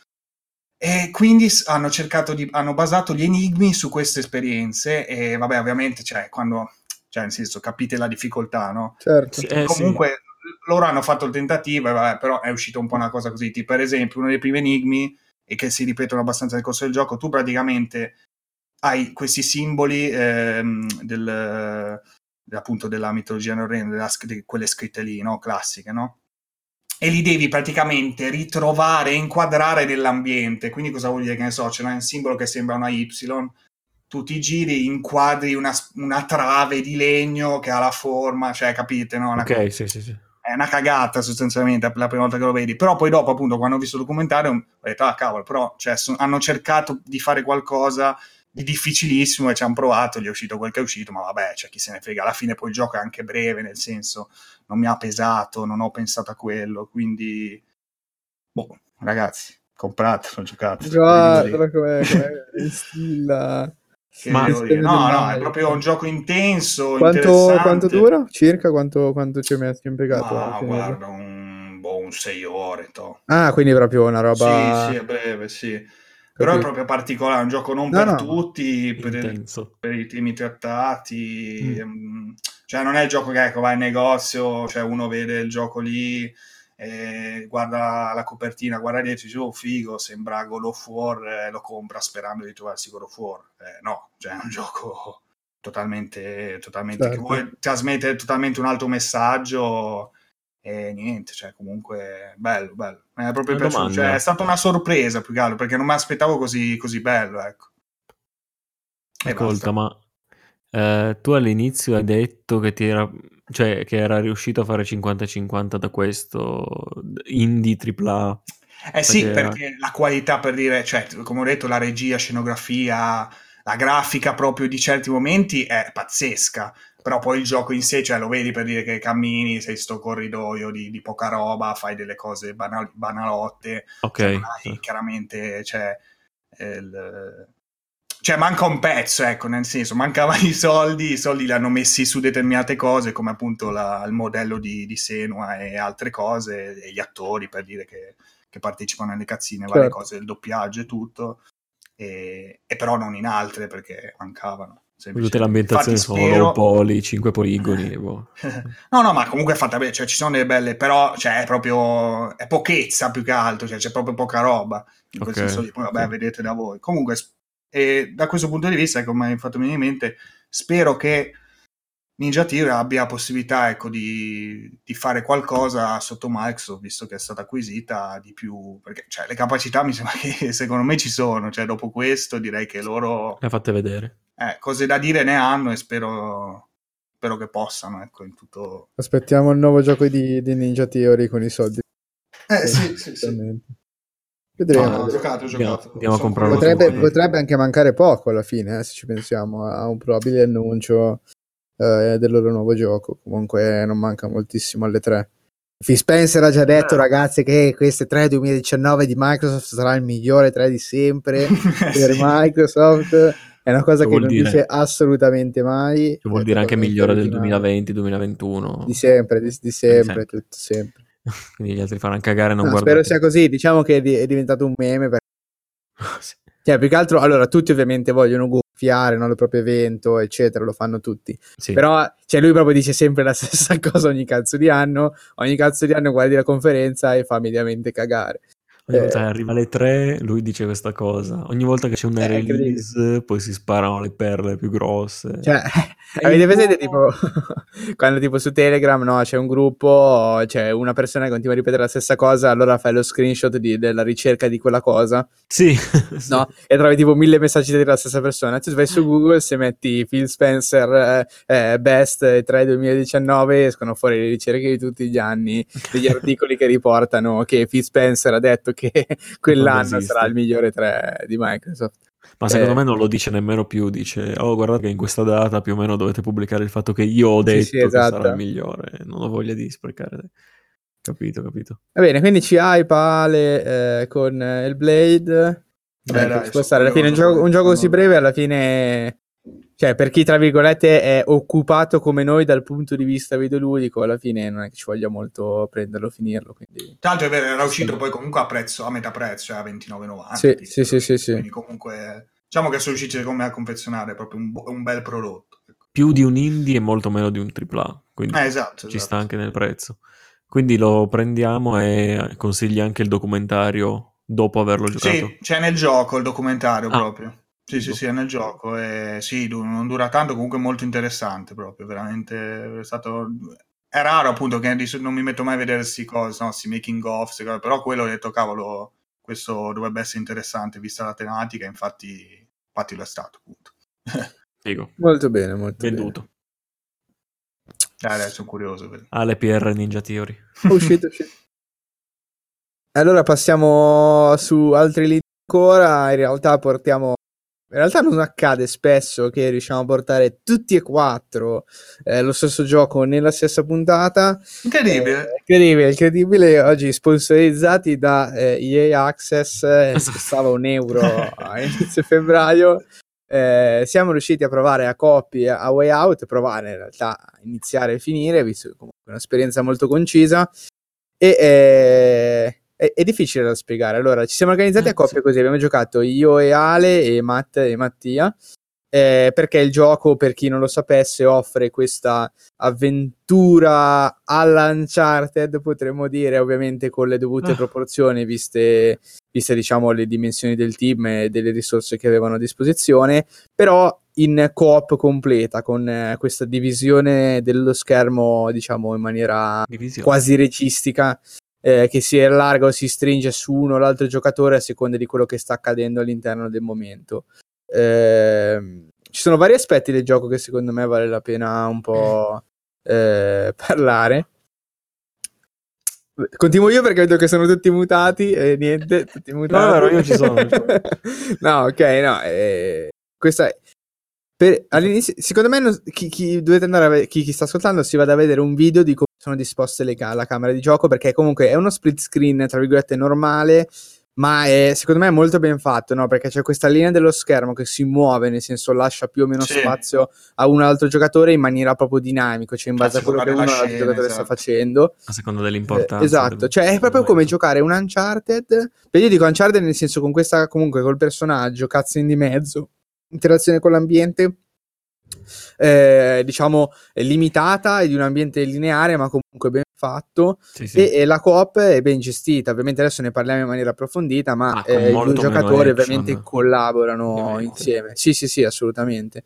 E quindi hanno cercato di, hanno basato gli enigmi su queste esperienze e vabbè, ovviamente, cioè, quando, cioè, nel senso, capite la difficoltà, no? certo Sì, eh, sì. Comunque, loro hanno fatto il tentativo, e vabbè, però è uscita un po' una cosa così. Tipo, per esempio, uno dei primi enigmi e che si ripetono abbastanza nel corso del gioco, tu praticamente hai questi simboli ehm, del, appunto della mitologia norrena, della, di quelle scritte lì, no? classiche, no? E li devi praticamente ritrovare inquadrare nell'ambiente. Quindi cosa vuol dire? Che ne so, c'è un simbolo che sembra una Y, tu ti giri, inquadri una, una trave di legno che ha la forma, cioè capite, no? Una ok, sì, sì, sì. È una cagata sostanzialmente la prima volta che lo vedi, però poi dopo appunto quando ho visto il documentario ho detto ah cavolo, però cioè, son, hanno cercato di fare qualcosa di difficilissimo e ci hanno provato, gli è uscito quel che è uscito, ma vabbè, cioè, chi se ne frega, alla fine poi il gioco è anche breve, nel senso non mi ha pesato, non ho pensato a quello, quindi boh, ragazzi, compratelo, giocate. Guarda come stilla. Ma, no, no, è proprio un gioco intenso. Quanto, quanto dura? Circa quanto, quanto ci hai messo impiegato? Ma guarda, un, boh, un 6 ore. To. Ah, quindi proprio una roba. Sì, sì, è breve, sì. Però è proprio particolare, un gioco non no, per no. tutti, per, per, i temi trattati. Mm. Cioè, non è il gioco che ecco, vai in negozio, cioè uno vede il gioco lì, eh, guarda la copertina, guarda dietro, dice, oh figo, sembra God of War, eh, lo compra sperando di trovarsi God of War. Eh, no, cioè è un gioco totalmente, totalmente certo. che vuole trasmettere totalmente un altro messaggio e niente, cioè comunque bello, bello. È proprio piaciuto, cioè, è stata una sorpresa più che altro perché non mi aspettavo così, così bello, ecco. Ascolta, ma eh, tu all'inizio hai detto che ti era, cioè, che era riuscito a fare 50-50 da questo indie AAA. Eh sì, perché, perché la qualità per dire, cioè, come ho detto, la regia, scenografia, la grafica proprio di certi momenti è pazzesca però poi il gioco in sé, cioè lo vedi per dire che cammini, sei sto corridoio di, di poca roba, fai delle cose banal- banalotte, ok. Cioè, chiaramente, cioè, il, cioè manca un pezzo, ecco, nel senso, mancavano i soldi, i soldi li hanno messi su determinate cose, come appunto la, il modello di, di, Senua e altre cose, e gli attori, per dire che, che partecipano alle cazzine, certo. varie cose, il doppiaggio e tutto, e, e però non in altre perché mancavano. Tutte le ambientazioni sono spero... poli, 5 poligoni. Boh. no, no, ma comunque è fatta bene, cioè ci sono delle belle, però cioè, è proprio è pochezza più che altro, cioè c'è proprio poca roba. In okay. quel senso poi vabbè, okay. vedete da voi. Comunque, e da questo punto di vista, come hai fatto venire in mente, spero che Ninja Tier abbia possibilità ecco, di, di, fare qualcosa sotto Microsoft, visto che è stata acquisita di più, perché cioè, le capacità mi sembra che secondo me ci sono, cioè dopo questo direi che loro... Le ha fatte vedere eh, cose da dire ne hanno e spero, spero che possano. Ecco, in tutto... Aspettiamo il nuovo gioco di, di Ninja Theory con i soldi. Eh sì, sì, sì. Vedremo. No, ho giocato, ho giocato. Andiamo a comprare potrebbe, potrebbe, anche mancare poco alla fine, eh, se ci pensiamo a un probabile annuncio eh, del loro nuovo gioco. Comunque non manca moltissimo alle tre. Phil Spencer ha già detto, eh. ragazzi, che queste 3 2019 di Microsoft sarà il migliore 3 di sempre per sì. Microsoft. È una cosa che, che non dire? dice assolutamente mai. Che vuol dire anche migliore del 2020-2021. Di sempre, di, di sempre, tutto sempre. Quindi gli altri faranno cagare non no, guardate. Spero sia così, diciamo che è diventato un meme. Per... sì. Cioè, più che altro, allora, tutti ovviamente vogliono gonfiare no, il proprio evento, eccetera, lo fanno tutti. Sì. Però, cioè, lui proprio dice sempre la stessa cosa ogni cazzo di anno, ogni cazzo di anno guardi la conferenza e fa mediamente cagare. Ogni volta che arriva alle 3 lui dice questa cosa. Ogni volta che c'è una eh, release poi si sparano le perle più grosse. Cioè, avete presente tipo quando tipo su Telegram no, c'è un gruppo, c'è una persona che continua a ripetere la stessa cosa, allora fai lo screenshot di, della ricerca di quella cosa. Sì. no? E trovi tipo mille messaggi della stessa persona. Tu vai su Google se metti Phil Spencer eh, eh Best 3 2019 escono fuori le ricerche di tutti gli anni, degli articoli che riportano che Phil Spencer ha detto che quell'anno sarà il migliore 3 di Microsoft. Ma secondo eh, me non lo dice nemmeno più, dice oh guardate che in questa data più o meno dovete pubblicare il fatto che io ho detto sì, sì, esatto. che sarà il migliore, non ho voglia di sprecare. Capito, capito. Va bene, quindi ci hypa Ale eh, con il Blade. Beh, dai, alla fine un gioco, un gioco così breve alla fine cioè, per chi tra virgolette è occupato come noi dal punto di vista videoludico, alla fine non è che ci voglia molto prenderlo, finirlo. Quindi... L'altro è vero, era uscito sì. poi comunque a prezzo, a metà prezzo, cioè a 29,90. Sì, sì, sì, sì, sì. Quindi comunque diciamo che sono riusciti come a confezionare proprio un, un, bel prodotto. Ecco. Più di un indie e molto meno di un AAA, quindi eh, esatto, ci esatto. sta anche nel prezzo. Quindi lo prendiamo e consigli anche il documentario dopo averlo giocato? Sì, c'è nel gioco il documentario Ah. proprio. Sì, sì, sì, è nel gioco. E sì, non dura tanto, comunque è molto interessante proprio, veramente è stato... È raro appunto che non mi metto mai a vedere questi cose, no, questi making of, queste cose, però quello ho detto, cavolo, questo dovrebbe essere interessante vista la tematica, infatti, infatti lo è stato appunto. Figo. Molto bene, molto Venduto. Eh, adesso sono curioso. Alle PR Ninja Theory. bene. Uscito, uscito. Allora passiamo su altri lead ancora. In realtà portiamo. In realtà non accade spesso che riusciamo a portare tutti e quattro eh, lo stesso gioco nella stessa puntata. Incredibile. Eh, incredibile, incredibile. Oggi sponsorizzati da eh, EA Access, eh, che stava un euro a inizio febbraio. Eh, siamo riusciti a provare a coppie a Way Out, provare in realtà a iniziare e finire, visto che comunque è un'esperienza molto concisa. E eh, è, è difficile da spiegare. Allora, ci siamo organizzati a coppie sì. così. Abbiamo giocato io e Ale e Matt e Mattia. eh, perché il gioco, per chi non lo sapesse, offre questa avventura all'Uncharted, potremmo dire, ovviamente con le dovute Ah. proporzioni, viste, viste diciamo le dimensioni del team e delle risorse che avevano a disposizione, però in coop completa, con eh, questa divisione dello schermo, diciamo, in maniera Divisione. quasi registica eh, che si allarga o si stringe su uno o l'altro giocatore a seconda di quello che sta accadendo all'interno del momento. Ehm, ci sono vari aspetti del gioco che secondo me vale la pena un po' eh, parlare. Continuo io perché vedo che sono tutti mutati e niente, tutti mutati. è vero, io ci sono. no, ok, no. eh, questa è- per- all'inizio, secondo me, non- chi, chi- dovete andare a ve- chi, chi sta ascoltando si vada a vedere un video di come sono disposte le ca- la camera di gioco perché comunque è uno split screen, tra virgolette, normale, ma è, secondo me è molto ben fatto, no? Perché c'è questa linea dello schermo che si muove, nel senso lascia più o meno Sì. spazio a un altro giocatore in maniera proprio dinamica, cioè in base a, A quello che uno scena, giocatore sta esatto. facendo. A seconda dell'importanza. Eh, esatto, del- cioè è proprio come giocare un Uncharted. Beh, io dico Uncharted nel senso con questa comunque col personaggio, cazzo in di mezzo, interazione con l'ambiente. eh, diciamo limitata e di un ambiente lineare ma comunque ben fatto Sì, sì. e, e la coop è ben gestita ovviamente adesso ne parliamo in maniera approfondita ma Ah, eh, i due giocatori ovviamente collaborano ovviamente. insieme sì sì sì assolutamente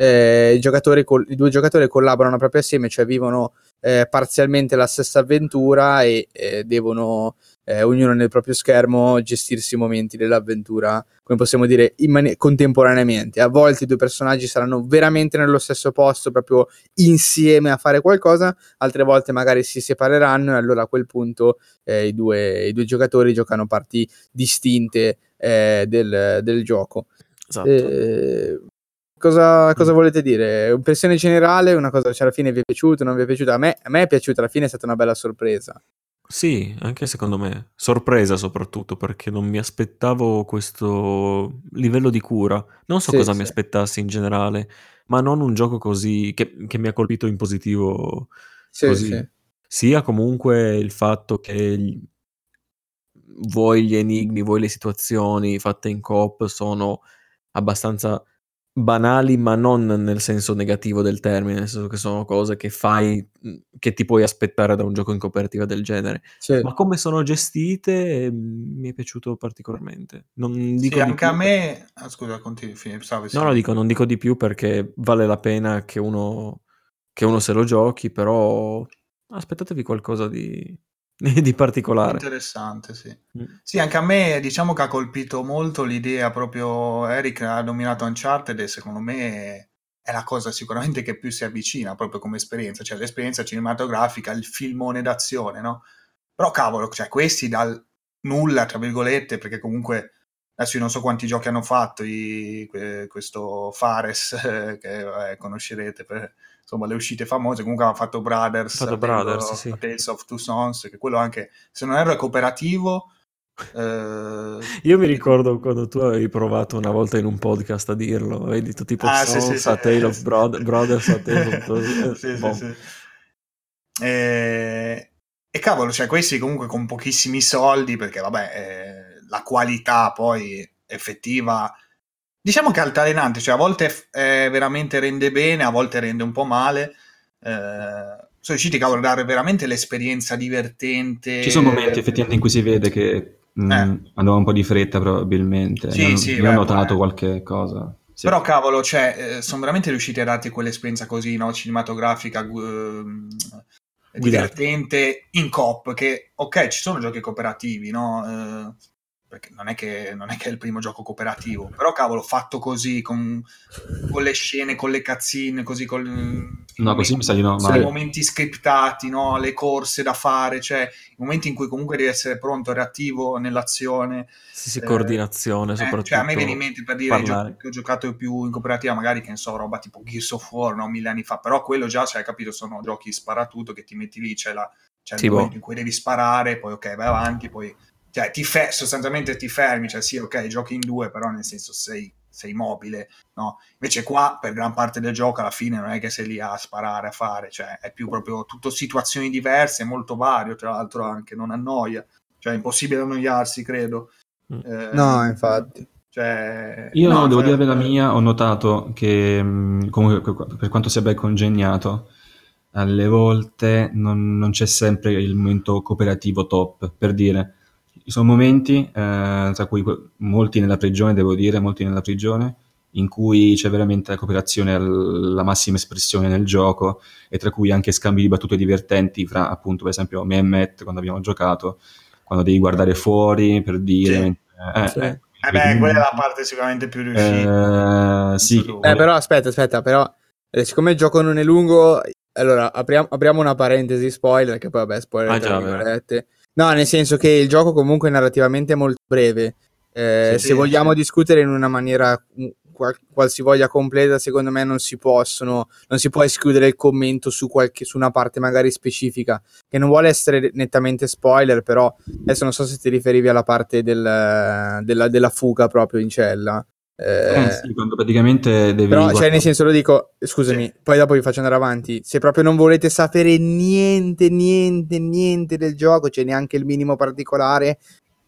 Eh, i, giocatori col- i due giocatori collaborano proprio assieme cioè vivono eh, parzialmente la stessa avventura e eh, devono eh, ognuno nel proprio schermo gestirsi i momenti dell'avventura, come possiamo dire, mani- contemporaneamente. A volte i due personaggi saranno veramente nello stesso posto, proprio insieme a fare qualcosa, altre volte magari si separeranno e allora a quel punto eh, i, due, i due giocatori giocano parti distinte eh, del, del gioco. Esatto. Eh, cosa, cosa volete dire? Impressione generale, una cosa cioè, alla fine vi è piaciuto, non vi è piaciuta? A me, a me è piaciuta, alla fine è stata una bella sorpresa. Sì, anche secondo me. Sorpresa soprattutto perché non mi aspettavo questo livello di cura. Non so Sì, cosa sì. mi aspettassi in generale, ma non un gioco così che, che mi ha colpito in positivo Sì, così. sì. Sia comunque il fatto che gli- voi gli enigmi, voi le situazioni fatte in coop sono abbastanza banali, ma non nel senso negativo del termine, nel senso che sono cose che fai, mh, che ti puoi aspettare da un gioco in cooperativa del genere. Sì. Ma come sono gestite eh, mi è piaciuto particolarmente. Non Sì, dico di anche a più- me... Ah, scusa, continui, fini, stavi, No, no, dico, non dico di più perché vale la pena che uno, che uno se lo giochi, però aspettatevi qualcosa di, di particolare. Interessante, sì. Mm. Sì, anche a me diciamo che ha colpito molto l'idea proprio, Eric ha nominato Uncharted e secondo me è la cosa sicuramente che più si avvicina proprio come esperienza, cioè l'esperienza cinematografica, il filmone d'azione, no? Però cavolo, cioè questi dal nulla, tra virgolette, perché comunque adesso io non so quanti giochi hanno fatto i- que- questo Fares, eh, che vabbè, conoscerete per insomma le uscite famose, comunque ha fatto Brothers, fatto Brothers, sì. Tales of Two Sons, che quello anche, se non erro, è cooperativo. eh, Io mi ricordo quando tu avevi provato una volta in un podcast a dirlo, avevi detto tipo Ah, sì, Sons, sì, sì. a Tale of Brod- Brothers, a Tale of Brothers, Sì, sì, boh. sì. E, e cavolo, cioè questi comunque con pochissimi soldi, perché vabbè, eh, la qualità poi effettiva, diciamo che è altalenante, cioè a volte eh, veramente rende bene, a volte rende un po' male. Eh, sono riusciti cavolo, a dare veramente l'esperienza divertente. Ci sono momenti effettivamente in cui si vede che Mm, Eh. Andava un po' di fretta probabilmente. Sì, io, sì, io beh, ho notato poi- qualche cosa. Sì. Però cavolo, cioè, eh, sono veramente riusciti a darti quell'esperienza così, no? Cinematografica, gu- ehm, divertente, in coop, che, ok, ci sono giochi cooperativi, no? Perché non è, che, non è che è il primo gioco cooperativo, però cavolo, fatto così, con, con le scene, con le cazzine, così con... No, così mi sa di no, mai. i momenti scriptati, no? le corse da fare, cioè i momenti in cui comunque devi essere pronto, reattivo nell'azione. Sì, sì, Eh, coordinazione Eh, soprattutto. cioè, a me viene in mente per dire giochi che ho giocato più in cooperativa, magari che ne so, roba tipo Gears of War, no? mille anni fa, però quello già, cioè, capito, sono giochi sparatutto che ti metti lì, c'è, la, c'è il Sì, boh. momento in cui devi sparare, poi ok, vai avanti, poi cioè, ti fe- sostanzialmente ti fermi, cioè sì, ok, giochi in due, però nel senso sei, sei mobile, no? Invece qua, per gran parte del gioco, alla fine non è che sei lì a sparare, a fare, cioè è più proprio tutto situazioni diverse, è molto vario, tra l'altro anche, non annoia, cioè è impossibile annoiarsi, credo. Mm. Eh, No, infatti. cioè, Io no, devo cioè, dire la mia, ho notato che mh, comunque per quanto sia ben congegnato, alle volte non, non c'è sempre il momento cooperativo top, per dire. Ci sono momenti, eh, tra cui molti nella prigione, devo dire, molti nella prigione, in cui c'è veramente la cooperazione alla massima espressione nel gioco e tra cui anche scambi di battute divertenti fra appunto per esempio me e Matt quando abbiamo giocato, quando devi guardare fuori per dire... eh, Sì. eh, Eh beh, quella è la parte sicuramente più eh, riuscita. sì, tu. Eh, però aspetta, aspetta, però eh, siccome il gioco non è lungo, allora apriamo, apriamo una parentesi spoiler, che poi vabbè, spoiler Ah, tra già, virgolette. No, nel senso che il gioco comunque narrativamente è molto breve. Eh, Sì, se sì, vogliamo sì. discutere in una maniera mm, qual- qualsivoglia completa, secondo me non si possono, non si può escludere il commento su, qualche, su una parte magari specifica, che non vuole essere nettamente spoiler, però adesso non so se ti riferivi alla parte del- della, della fuga proprio in cella. Eh, Eh, sì, quando praticamente devi però, cioè, guardare- nel senso, lo dico, scusami, Sì. poi dopo vi faccio andare avanti. Se proprio non volete sapere niente, niente, niente del gioco, cioè neanche il minimo particolare,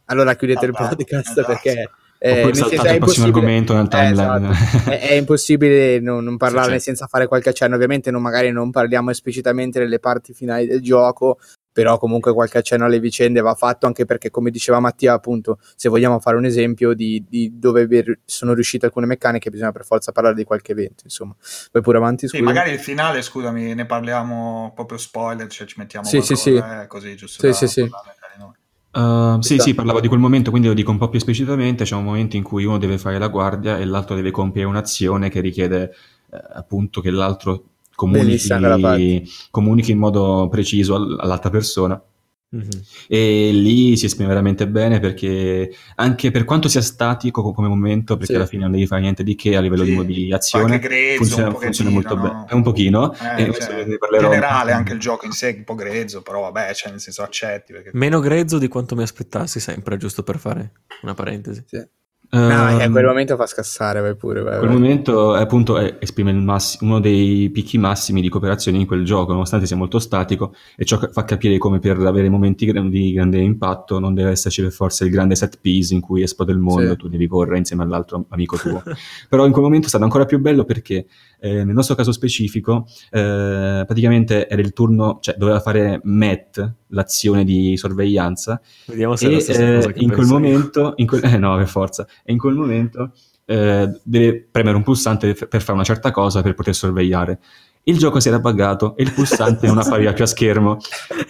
allora chiudete il Esatto, podcast esatto. perché eh, nel senso, è il impossibile- argomento nel Eh, timeline. esatto. è, è impossibile non, non parlarne sì. senza fare qualche accenno. Ovviamente, non, magari non parliamo esplicitamente delle parti finali del gioco, però comunque qualche accenno alle vicende va fatto anche perché, come diceva Mattia, appunto, se vogliamo fare un esempio di, di dove sono riuscite alcune meccaniche, bisogna per forza parlare di qualche evento. Insomma, poi pure avanti. Sì, scusa. magari il finale, scusami, ne parliamo proprio spoiler, cioè ci mettiamo Sì, sì, qualcosa, eh, così giusto Sì, da sì, sì. di noi. Uh, sì, Esatto. sì, parlava di quel momento, quindi lo dico un po' più esplicitamente. C'è un momento in cui uno deve fare la guardia e l'altro deve compiere un'azione che richiede eh, appunto che l'altro comunichi, comunichi in modo preciso all- all'altra persona. Mhm. E lì si esprime veramente bene perché anche per quanto sia statico co- come momento, perché Sì. alla fine non devi fare niente di che a livello Sì, di, di azione, grezzo, funziona, un funziona molto no? bene. È un pochino, Eh, e cioè, in generale anche il gioco in sé è un po' grezzo, però vabbè, cioè nel senso accetti perché Meno grezzo di quanto mi aspettassi sempre, giusto per fare una parentesi. No, che a Ehm, quel momento fa scassare, vai pure. Vai, quel vai. momento è, appunto è- esprime il massi- uno dei picchi massimi di cooperazione in quel gioco, nonostante sia molto statico, e ciò fa capire come per avere momenti gra- di grande impatto non deve esserci per forza il grande set piece in cui esplode il mondo Sì. e tu devi correre insieme all'altro amico tuo. Però in quel momento è stato ancora più bello perché eh, nel nostro caso specifico eh, praticamente era il turno, cioè doveva fare Matt l'azione di sorveglianza. Vediamo se è e la stessa eh, cosa in quel momento, in quel- eh, no, per forza, e in quel momento eh, deve premere un pulsante per fare una certa cosa per poter sorvegliare. Il gioco si era buggato e il pulsante non appariva più a schermo.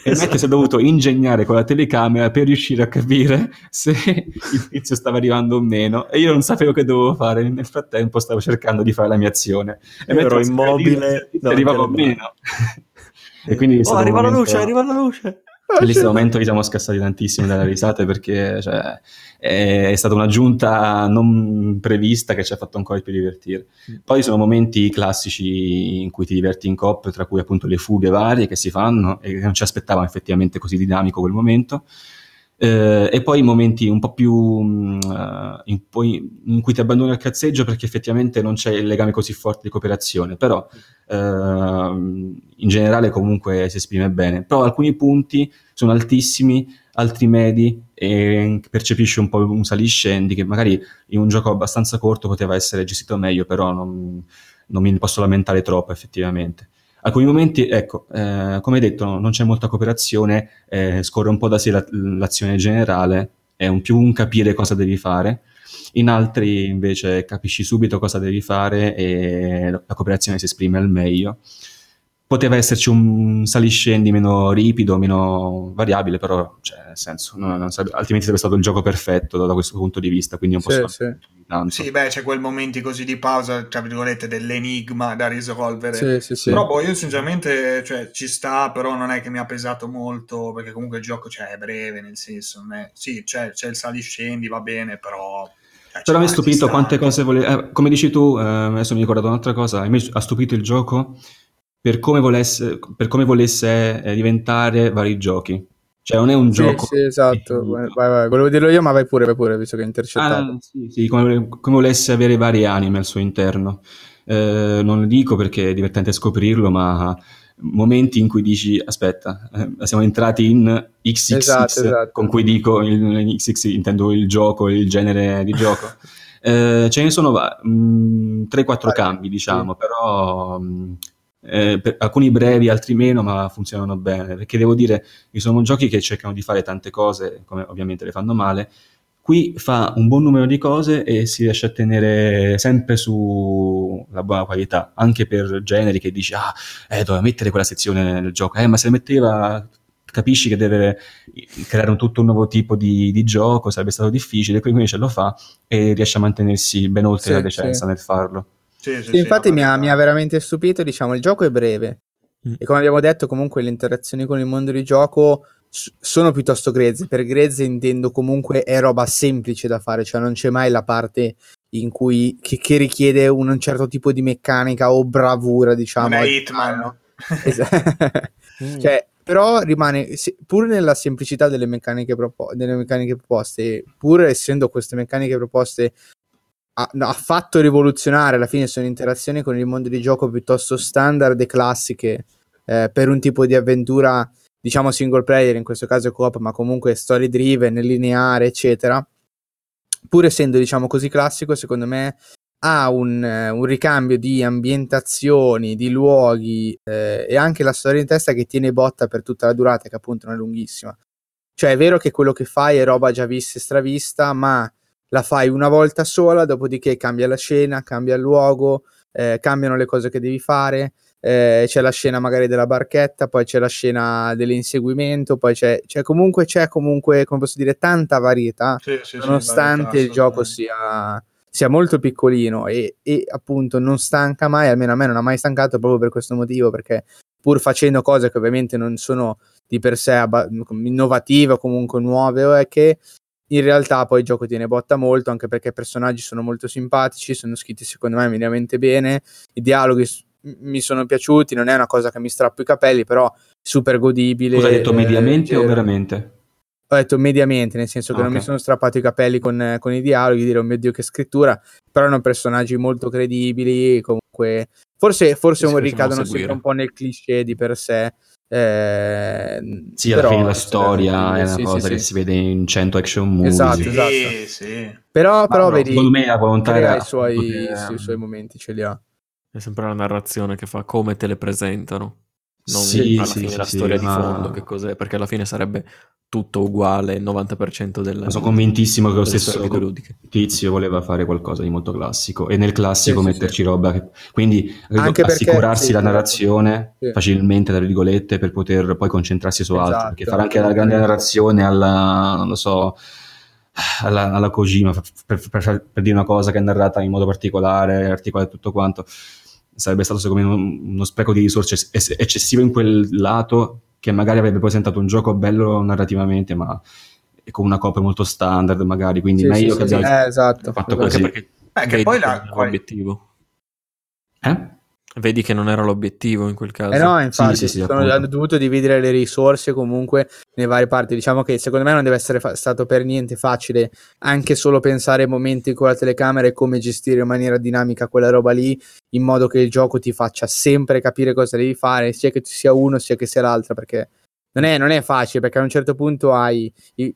E Matt si è dovuto ingegnare con la telecamera per riuscire a capire se il tizio stava arrivando o meno. E io non sapevo che dovevo fare. Nel frattempo stavo cercando di fare la mia azione. E Io ero immobile se davanti arrivava o meno. e quindi Oh, arriva la luce, arriva la luce. In questo momento ci siamo scassati tantissimo dalle risate perché cioè, è stata un'aggiunta non prevista che ci ha fatto ancora più divertire. Poi sono momenti classici in cui ti diverti in coppia, tra cui appunto le fughe varie che si fanno e non ci aspettavamo effettivamente così dinamico quel momento. Eh, e poi momenti un po' più mh, eh, in, poi- in cui ti abbandoni al cazzeggio perché effettivamente non c'è il legame così forte di cooperazione, però ehm, in generale comunque si esprime bene. Però alcuni punti sono altissimi, altri medi e percepisci un po' un saliscendi che magari in un gioco abbastanza corto poteva essere gestito meglio, però non, non mi posso lamentare troppo effettivamente. Alcuni momenti, ecco, eh, come detto, no, non c'è molta cooperazione, eh, scorre un po' da sé la- l'azione generale è un più un capire cosa devi fare, in altri invece capisci subito cosa devi fare e la cooperazione si esprime al meglio. Poteva esserci un saliscendi meno ripido, meno variabile, però, cioè, nel senso, non, non sarebbe, altrimenti sarebbe stato il gioco perfetto da, da questo punto di vista, quindi un po' Sì, sì, sì. Sì, beh, c'è quel momenti così di pausa, tra virgolette, dell'enigma da risolvere. Sì, sì, sì. Però boh, io sinceramente, cioè, ci sta, però non è che mi ha pesato molto, perché comunque il gioco cioè, è breve, nel senso, è... sì, c'è, c'è il saliscendi, va bene, però... cioè, Però mi ha stupito quante cose volevi... eh, come dici tu, eh, adesso mi ricordo un'altra cosa, a me ha stupito il gioco per come volesse, per come volesse eh, diventare vari giochi. Cioè non è un Sì, gioco... sì, esatto. Vai, vai. Volevo dirlo io, ma vai pure, vai pure, visto che hai intercettato. Ah, sì, sì, come, come volesse avere varie anime al suo interno. Eh, non lo dico perché è divertente scoprirlo, ma momenti in cui dici aspetta, eh, siamo entrati in XXX, Esatto, esatto. con cui dico il XX intendo il gioco, il genere di gioco. Eh, ce ne sono va- mh, 3-4 Vari, cambi, diciamo, però mh, eh, alcuni brevi, altri meno, ma funzionano bene. Perché devo dire, ci sono giochi che cercano di fare tante cose, come ovviamente le fanno male. Qui fa un buon numero di cose e si riesce a tenere sempre sulla buona qualità, anche per generi che dici, ah, eh, doveva mettere quella sezione nel gioco, eh, ma se la metteva, capisci che deve creare un tutto un nuovo tipo di, di gioco, sarebbe stato difficile, qui invece lo fa e riesce a mantenersi ben oltre Sì, la decenza sì. nel farlo. Sì, sì, Sì, sì, infatti mi ha, mi ha veramente stupito, diciamo, il gioco è breve Mm. e come abbiamo detto comunque le interazioni con il mondo di gioco s- sono piuttosto grezze, per grezze intendo comunque è roba semplice da fare, cioè non c'è mai la parte in cui che, che richiede un, un certo tipo di meccanica o bravura, diciamo. Non è a Hitman. no? Esatto. Mm. Cioè, però rimane, se- pur nella semplicità delle meccaniche, propo- delle meccaniche proposte, pur essendo queste meccaniche proposte ha, ha fatto rivoluzionare, alla fine sono interazioni con il mondo di gioco piuttosto standard e classiche eh, per un tipo di avventura, diciamo single player, in questo caso coop, ma comunque story driven, lineare, eccetera. Pur essendo, diciamo così, classico, secondo me ha un, eh, un ricambio di ambientazioni, di luoghi eh, e anche la storia in testa che tiene botta per tutta la durata, che appunto non è lunghissima. Cioè è vero che quello che fai è roba già vista e stravista, ma la fai una volta sola, dopodiché cambia la scena, cambia il luogo, eh, cambiano le cose che devi fare, eh, c'è la scena magari della barchetta, poi c'è la scena dell'inseguimento, poi c'è, c'è comunque, c'è comunque, come posso dire, tanta varietà Sì, sì, sì, nonostante varietà, il gioco sia, sia molto piccolino e, e appunto non stanca mai, almeno a me non ha mai stancato proprio per questo motivo, perché pur facendo cose che ovviamente non sono di per sé abba- innovative o comunque nuove, o è che in realtà poi il gioco tiene botta molto, anche perché i personaggi sono molto simpatici, sono scritti secondo me minimamente bene, i dialoghi mi sono piaciuti, non è una cosa che mi strappo i capelli, però super godibile. Cosa hai detto, eh, mediamente o leggero. veramente? Ho detto mediamente, nel senso che Ah, non mi sono strappato i capelli con, con i dialoghi, dire oh mio dio che scrittura, però erano personaggi molto credibili, comunque forse, forse ricadono sempre un po' nel cliché di per sé. Eh, Sì, alla però, fine la storia è una sì, cosa sì, che sì. si vede in 100 action movie. Esatto, esatto. sì. Però, però no, vedi, Secondo me la volontà era i suoi, poter, sì, i suoi momenti, ce li ha. È sempre la narrazione che fa come te le presentano. Non Sì, alla sì, fine sì, la sì, storia di ma- fondo, che cos'è, perché alla fine sarebbe tutto uguale, il 90% del, Sono convintissimo che lo stesso tizio voleva fare qualcosa di molto classico e nel classico Sì, sì, metterci roba che- quindi Anche perché- assicurarsi sì, la esatto. narrazione Sì. facilmente tra virgolette per poter poi concentrarsi su altro Esatto. perché fare anche la grande narrazione alla non lo so alla, alla Kojima per, per- per- dire una cosa che è narrata in modo particolare articolata e tutto quanto sarebbe stato secondo me un- uno spreco di risorse ecce- eccessivo in quel lato che magari avrebbe presentato un gioco bello narrativamente ma con una copia molto standard magari quindi Sì, meglio sì, che sì, abbia sì. Eh, esatto. fatto esatto. così. Perché Eh, che poi la- l'obiettivo. eh? Vedi che non era l'obiettivo in quel caso. Eh no, infatti, sì, sì, sono- appunto. hanno dovuto dividere le risorse comunque nei vari parti. Diciamo che secondo me non deve essere fa- stato per niente facile anche solo pensare ai momenti con la telecamera e come gestire in maniera dinamica quella roba lì, in modo che il gioco ti faccia sempre capire cosa devi fare, sia che tu sia uno sia che sia l'altra, perché non è, non è facile, perché a un certo punto hai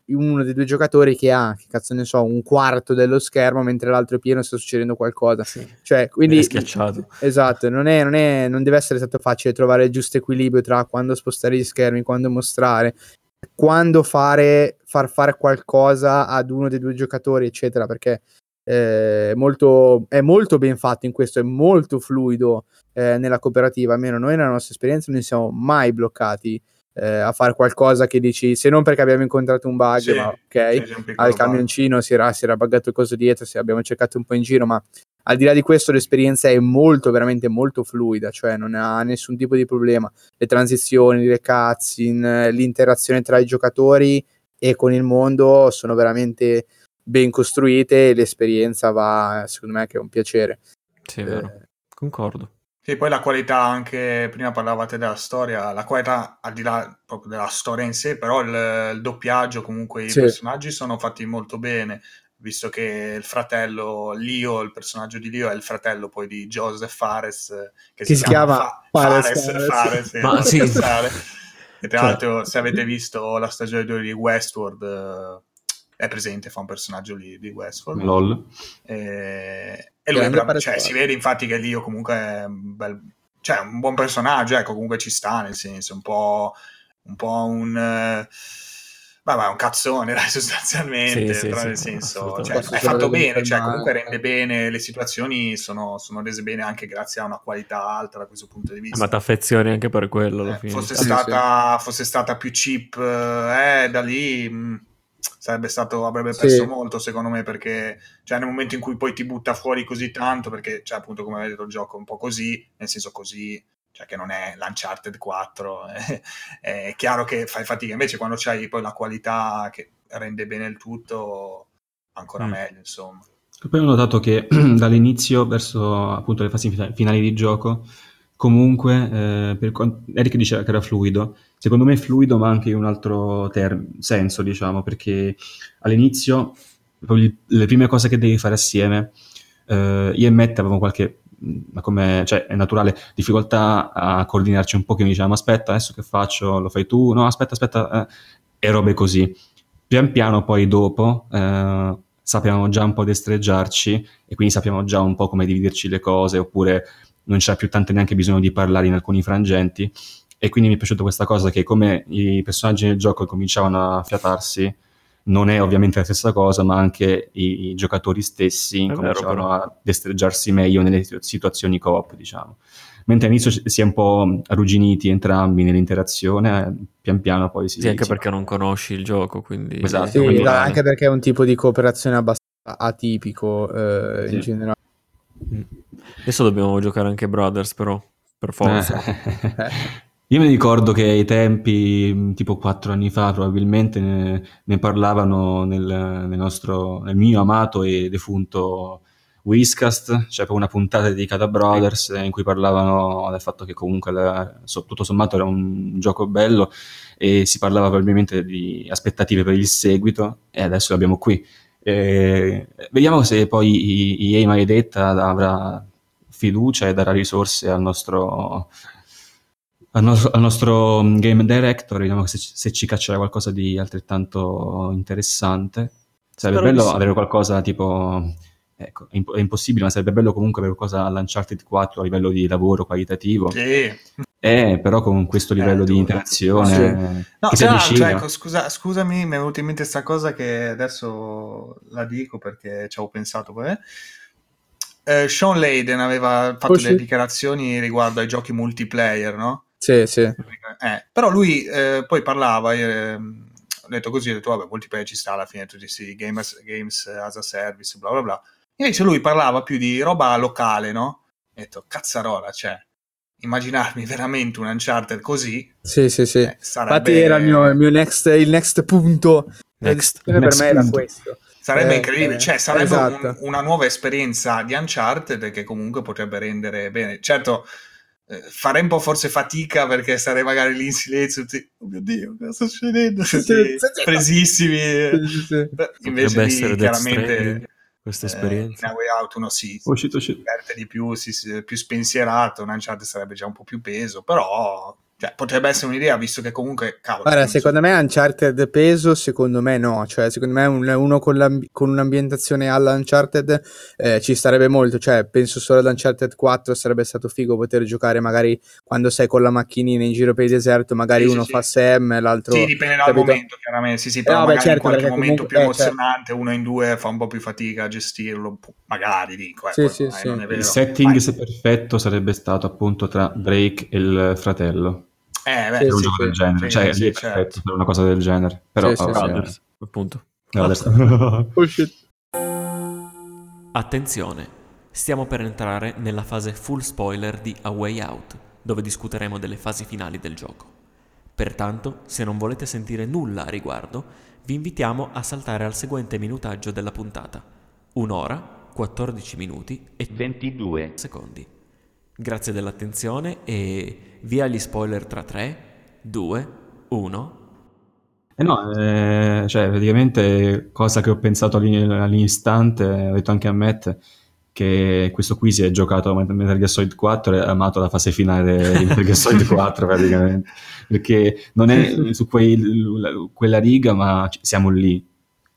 uno dei due giocatori che ha, che cazzo ne so, un quarto dello schermo, mentre l'altro è pieno sta succedendo qualcosa. Sì. Cioè, quindi È schiacciato. Esatto, non, è, non, è, non deve essere stato facile trovare il giusto equilibrio tra quando spostare gli schermi, quando mostrare. quando fare, far fare qualcosa ad uno dei due giocatori, eccetera, perché eh, molto, è molto ben fatto in questo, è molto fluido eh, nella cooperativa, almeno noi nella nostra esperienza non siamo mai bloccati eh, a fare qualcosa che dici, se non perché abbiamo incontrato un bug, Sì, ma ok, al camioncino si era, si era buggato il coso dietro, se abbiamo cercato un po' in giro, ma al di là di questo l'esperienza è molto, veramente molto fluida, cioè non ha nessun tipo di problema. Le transizioni, le cutscene, l'interazione tra i giocatori e con il mondo sono veramente ben costruite e l'esperienza va, secondo me, che è un piacere. Sì, è vero. Eh, Concordo. Sì, poi la qualità anche, prima parlavate della storia, la qualità al di là proprio della storia in sé, però il, il doppiaggio, comunque i Sì. personaggi sono fatti molto bene, visto che il fratello Leo, il personaggio di Leo è il fratello poi di Joseph Fares, eh, che, Che si chiama Fa- Fares, Fares, Fares. Fares, sì, Ma non sì. E tra Cioè. l'altro, se avete visto la stagione 2 di Westworld, eh, è presente, fa un personaggio lì di Westworld. LOL. E, e lui bra- cioè, si vede infatti che Lio comunque è un bel cioè un buon personaggio, ecco, comunque ci sta, nel senso, un po', un, po un eh, vabbè, un cazzone, dai, sostanzialmente, Sì, sì, però sì, nel senso, assolutamente. cioè, è fatto bene, cioè, comunque rende bene, le situazioni sono, sono rese bene anche grazie a una qualità alta da questo punto di vista. ma ti affezioni anche per quello alla Eh, fine. fosse, Sì, stata, fosse stata più cheap, eh, da lì mh, sarebbe stato, avrebbe Sì. perso molto secondo me perché cioè, nel momento in cui poi ti butta fuori così tanto, perché cioè, appunto come avete detto il gioco è un po' così, nel senso così, cioè che non è l'Uncharted 4, eh, è chiaro che fai fatica, invece quando c'hai poi la qualità che rende bene il tutto, ancora Mm. meglio insomma. Poi ho notato che dall'inizio verso appunto le fasi fina- finali di gioco, comunque, eh, per quan- Eric diceva che era fluido, secondo me è fluido ma anche in un altro term- senso, diciamo, perché all'inizio il- le prime cose che devi fare assieme, eh, io e Matt avevamo qualche, ma come, cioè è naturale, difficoltà a coordinarci un po', che mi dicevamo aspetta, adesso che faccio? Lo fai tu? No, aspetta, aspetta, eh, e robe così. Pian piano poi dopo eh, sappiamo già un po' destreggiarci e quindi sappiamo già un po' come dividerci le cose, oppure non c'è più tanto neanche bisogno di parlare in alcuni frangenti. E quindi mi è piaciuta questa cosa che come i personaggi nel gioco cominciavano a fiatarsi, non è ovviamente la stessa cosa, ma anche i, i giocatori stessi vero, cominciavano però. a destreggiarsi meglio nelle situ- situazioni coop, diciamo. Mentre all'inizio si è un po' arrugginiti entrambi nell'interazione, pian piano poi si... Sì, anche si- perché non conosci il gioco, quindi... Esatto, Sì, quindi- anche perché è un tipo di cooperazione abbastanza atipico eh, Sì. in generale. Mm. Adesso dobbiamo giocare anche Brothers, però, per forza. Io mi ricordo che ai tempi, mh, tipo quattro anni fa, probabilmente ne, ne parlavano nel, nel nostro, nel mio amato e defunto Whiskast, cioè una puntata dedicata a Brothers in cui parlavano del fatto che comunque la- tutto sommato era un gioco bello e si parlava probabilmente di aspettative per il seguito e adesso l'abbiamo qui. Eh, vediamo se poi EA Maledetta avrà fiducia e darà risorse al nostro, al nostro, al nostro game director, vediamo se, se ci caccerà qualcosa di altrettanto interessante. Sarebbe Spero bello avere qualcosa tipo, ecco, è, imp- è impossibile, ma sarebbe bello comunque avere qualcosa all'Uncharted 4 a livello di lavoro qualitativo, Sì. Eh, però con questo livello Eh, di interazione Sì. No, che avvicina. ecco, scusa, scusami, mi è venuta in mente questa cosa che adesso la dico perché ci avevo pensato poi. eh. Eh, Sean Layden aveva fatto Oh, delle sì. dichiarazioni riguardo ai giochi multiplayer, no? Sì, sì. Eh, però lui eh, poi parlava, ho detto così, ho detto vabbè, multiplayer ci sta alla fine, tutti questi games, games as a service, bla bla bla. Invece lui parlava più di roba locale, no? Ho detto, cazzarola, cioè, immaginarmi veramente un Uncharted così, Sì, sì, sì. eh, sarebbe... Infatti era il mio, il mio next, il next punto. Next. discussione per Next me era punto. questo. Sarebbe Eh, incredibile, eh, cioè sarebbe esatto. un- una nuova esperienza di Uncharted che comunque potrebbe rendere bene. Certo, eh, farei un po' forse fatica perché sarei magari lì in silenzio, tutti, oh mio Dio, cosa sta succedendo? Sì, sì, presissimi. Sì, sì, Invece Potrebbe lì, essere Death chiaramente Questa eh, esperienza. in A Way Out uno si, shit, oh, si shit. diverte di più, si, si- più spensierato, un Uncharted sarebbe già un po' più peso, però Cioè, potrebbe essere un'idea, visto che comunque, cavolo... Guarda, non so- secondo me Uncharted peso, secondo me no, cioè secondo me un- uno con, con un'ambientazione alla Uncharted eh, ci starebbe molto, cioè penso solo ad Uncharted 4 sarebbe stato figo poter giocare magari quando sei con la macchinina in giro per il deserto, magari Sì, sì, uno sì. fa Sam, l'altro... Sì, dipende dal capito? momento, chiaramente. Sì, sì, però Eh, vabbè, magari certo, in qualche momento comunque- più eh, certo. emozionante, uno in due fa un po' più fatica a gestirlo, magari dico. Eh, Sì, poi sì, magari sì. non è vero. Il setting se perfetto sarebbe stato appunto tra Drake e il fratello. Eh, beh, Sì, un sì, gioco sì. del genere. Sì, cioè, sì, certo. perfetto per una cosa del genere. Però, Sì, sì, vabbè, sì. Brothers, appunto. adesso- Oh, shit. Attenzione, stiamo per entrare nella fase full spoiler di A Way Out, dove discuteremo delle fasi finali del gioco. Pertanto, se non volete sentire nulla a riguardo, vi invitiamo a saltare al seguente minutaggio della puntata. Un'ora, 14 minuti e 22. secondi. Grazie dell'attenzione e via gli spoiler tra 3, 2, 1. Eh no, eh, cioè, praticamente cosa che ho pensato all'istante, ho detto anche a Matt, che questo qui si è giocato a Metal Gear Solid 4 e ha amato la fase finale di Metal Gear Solid 4 praticamente, perché non è su quei- quella riga, ma siamo lì.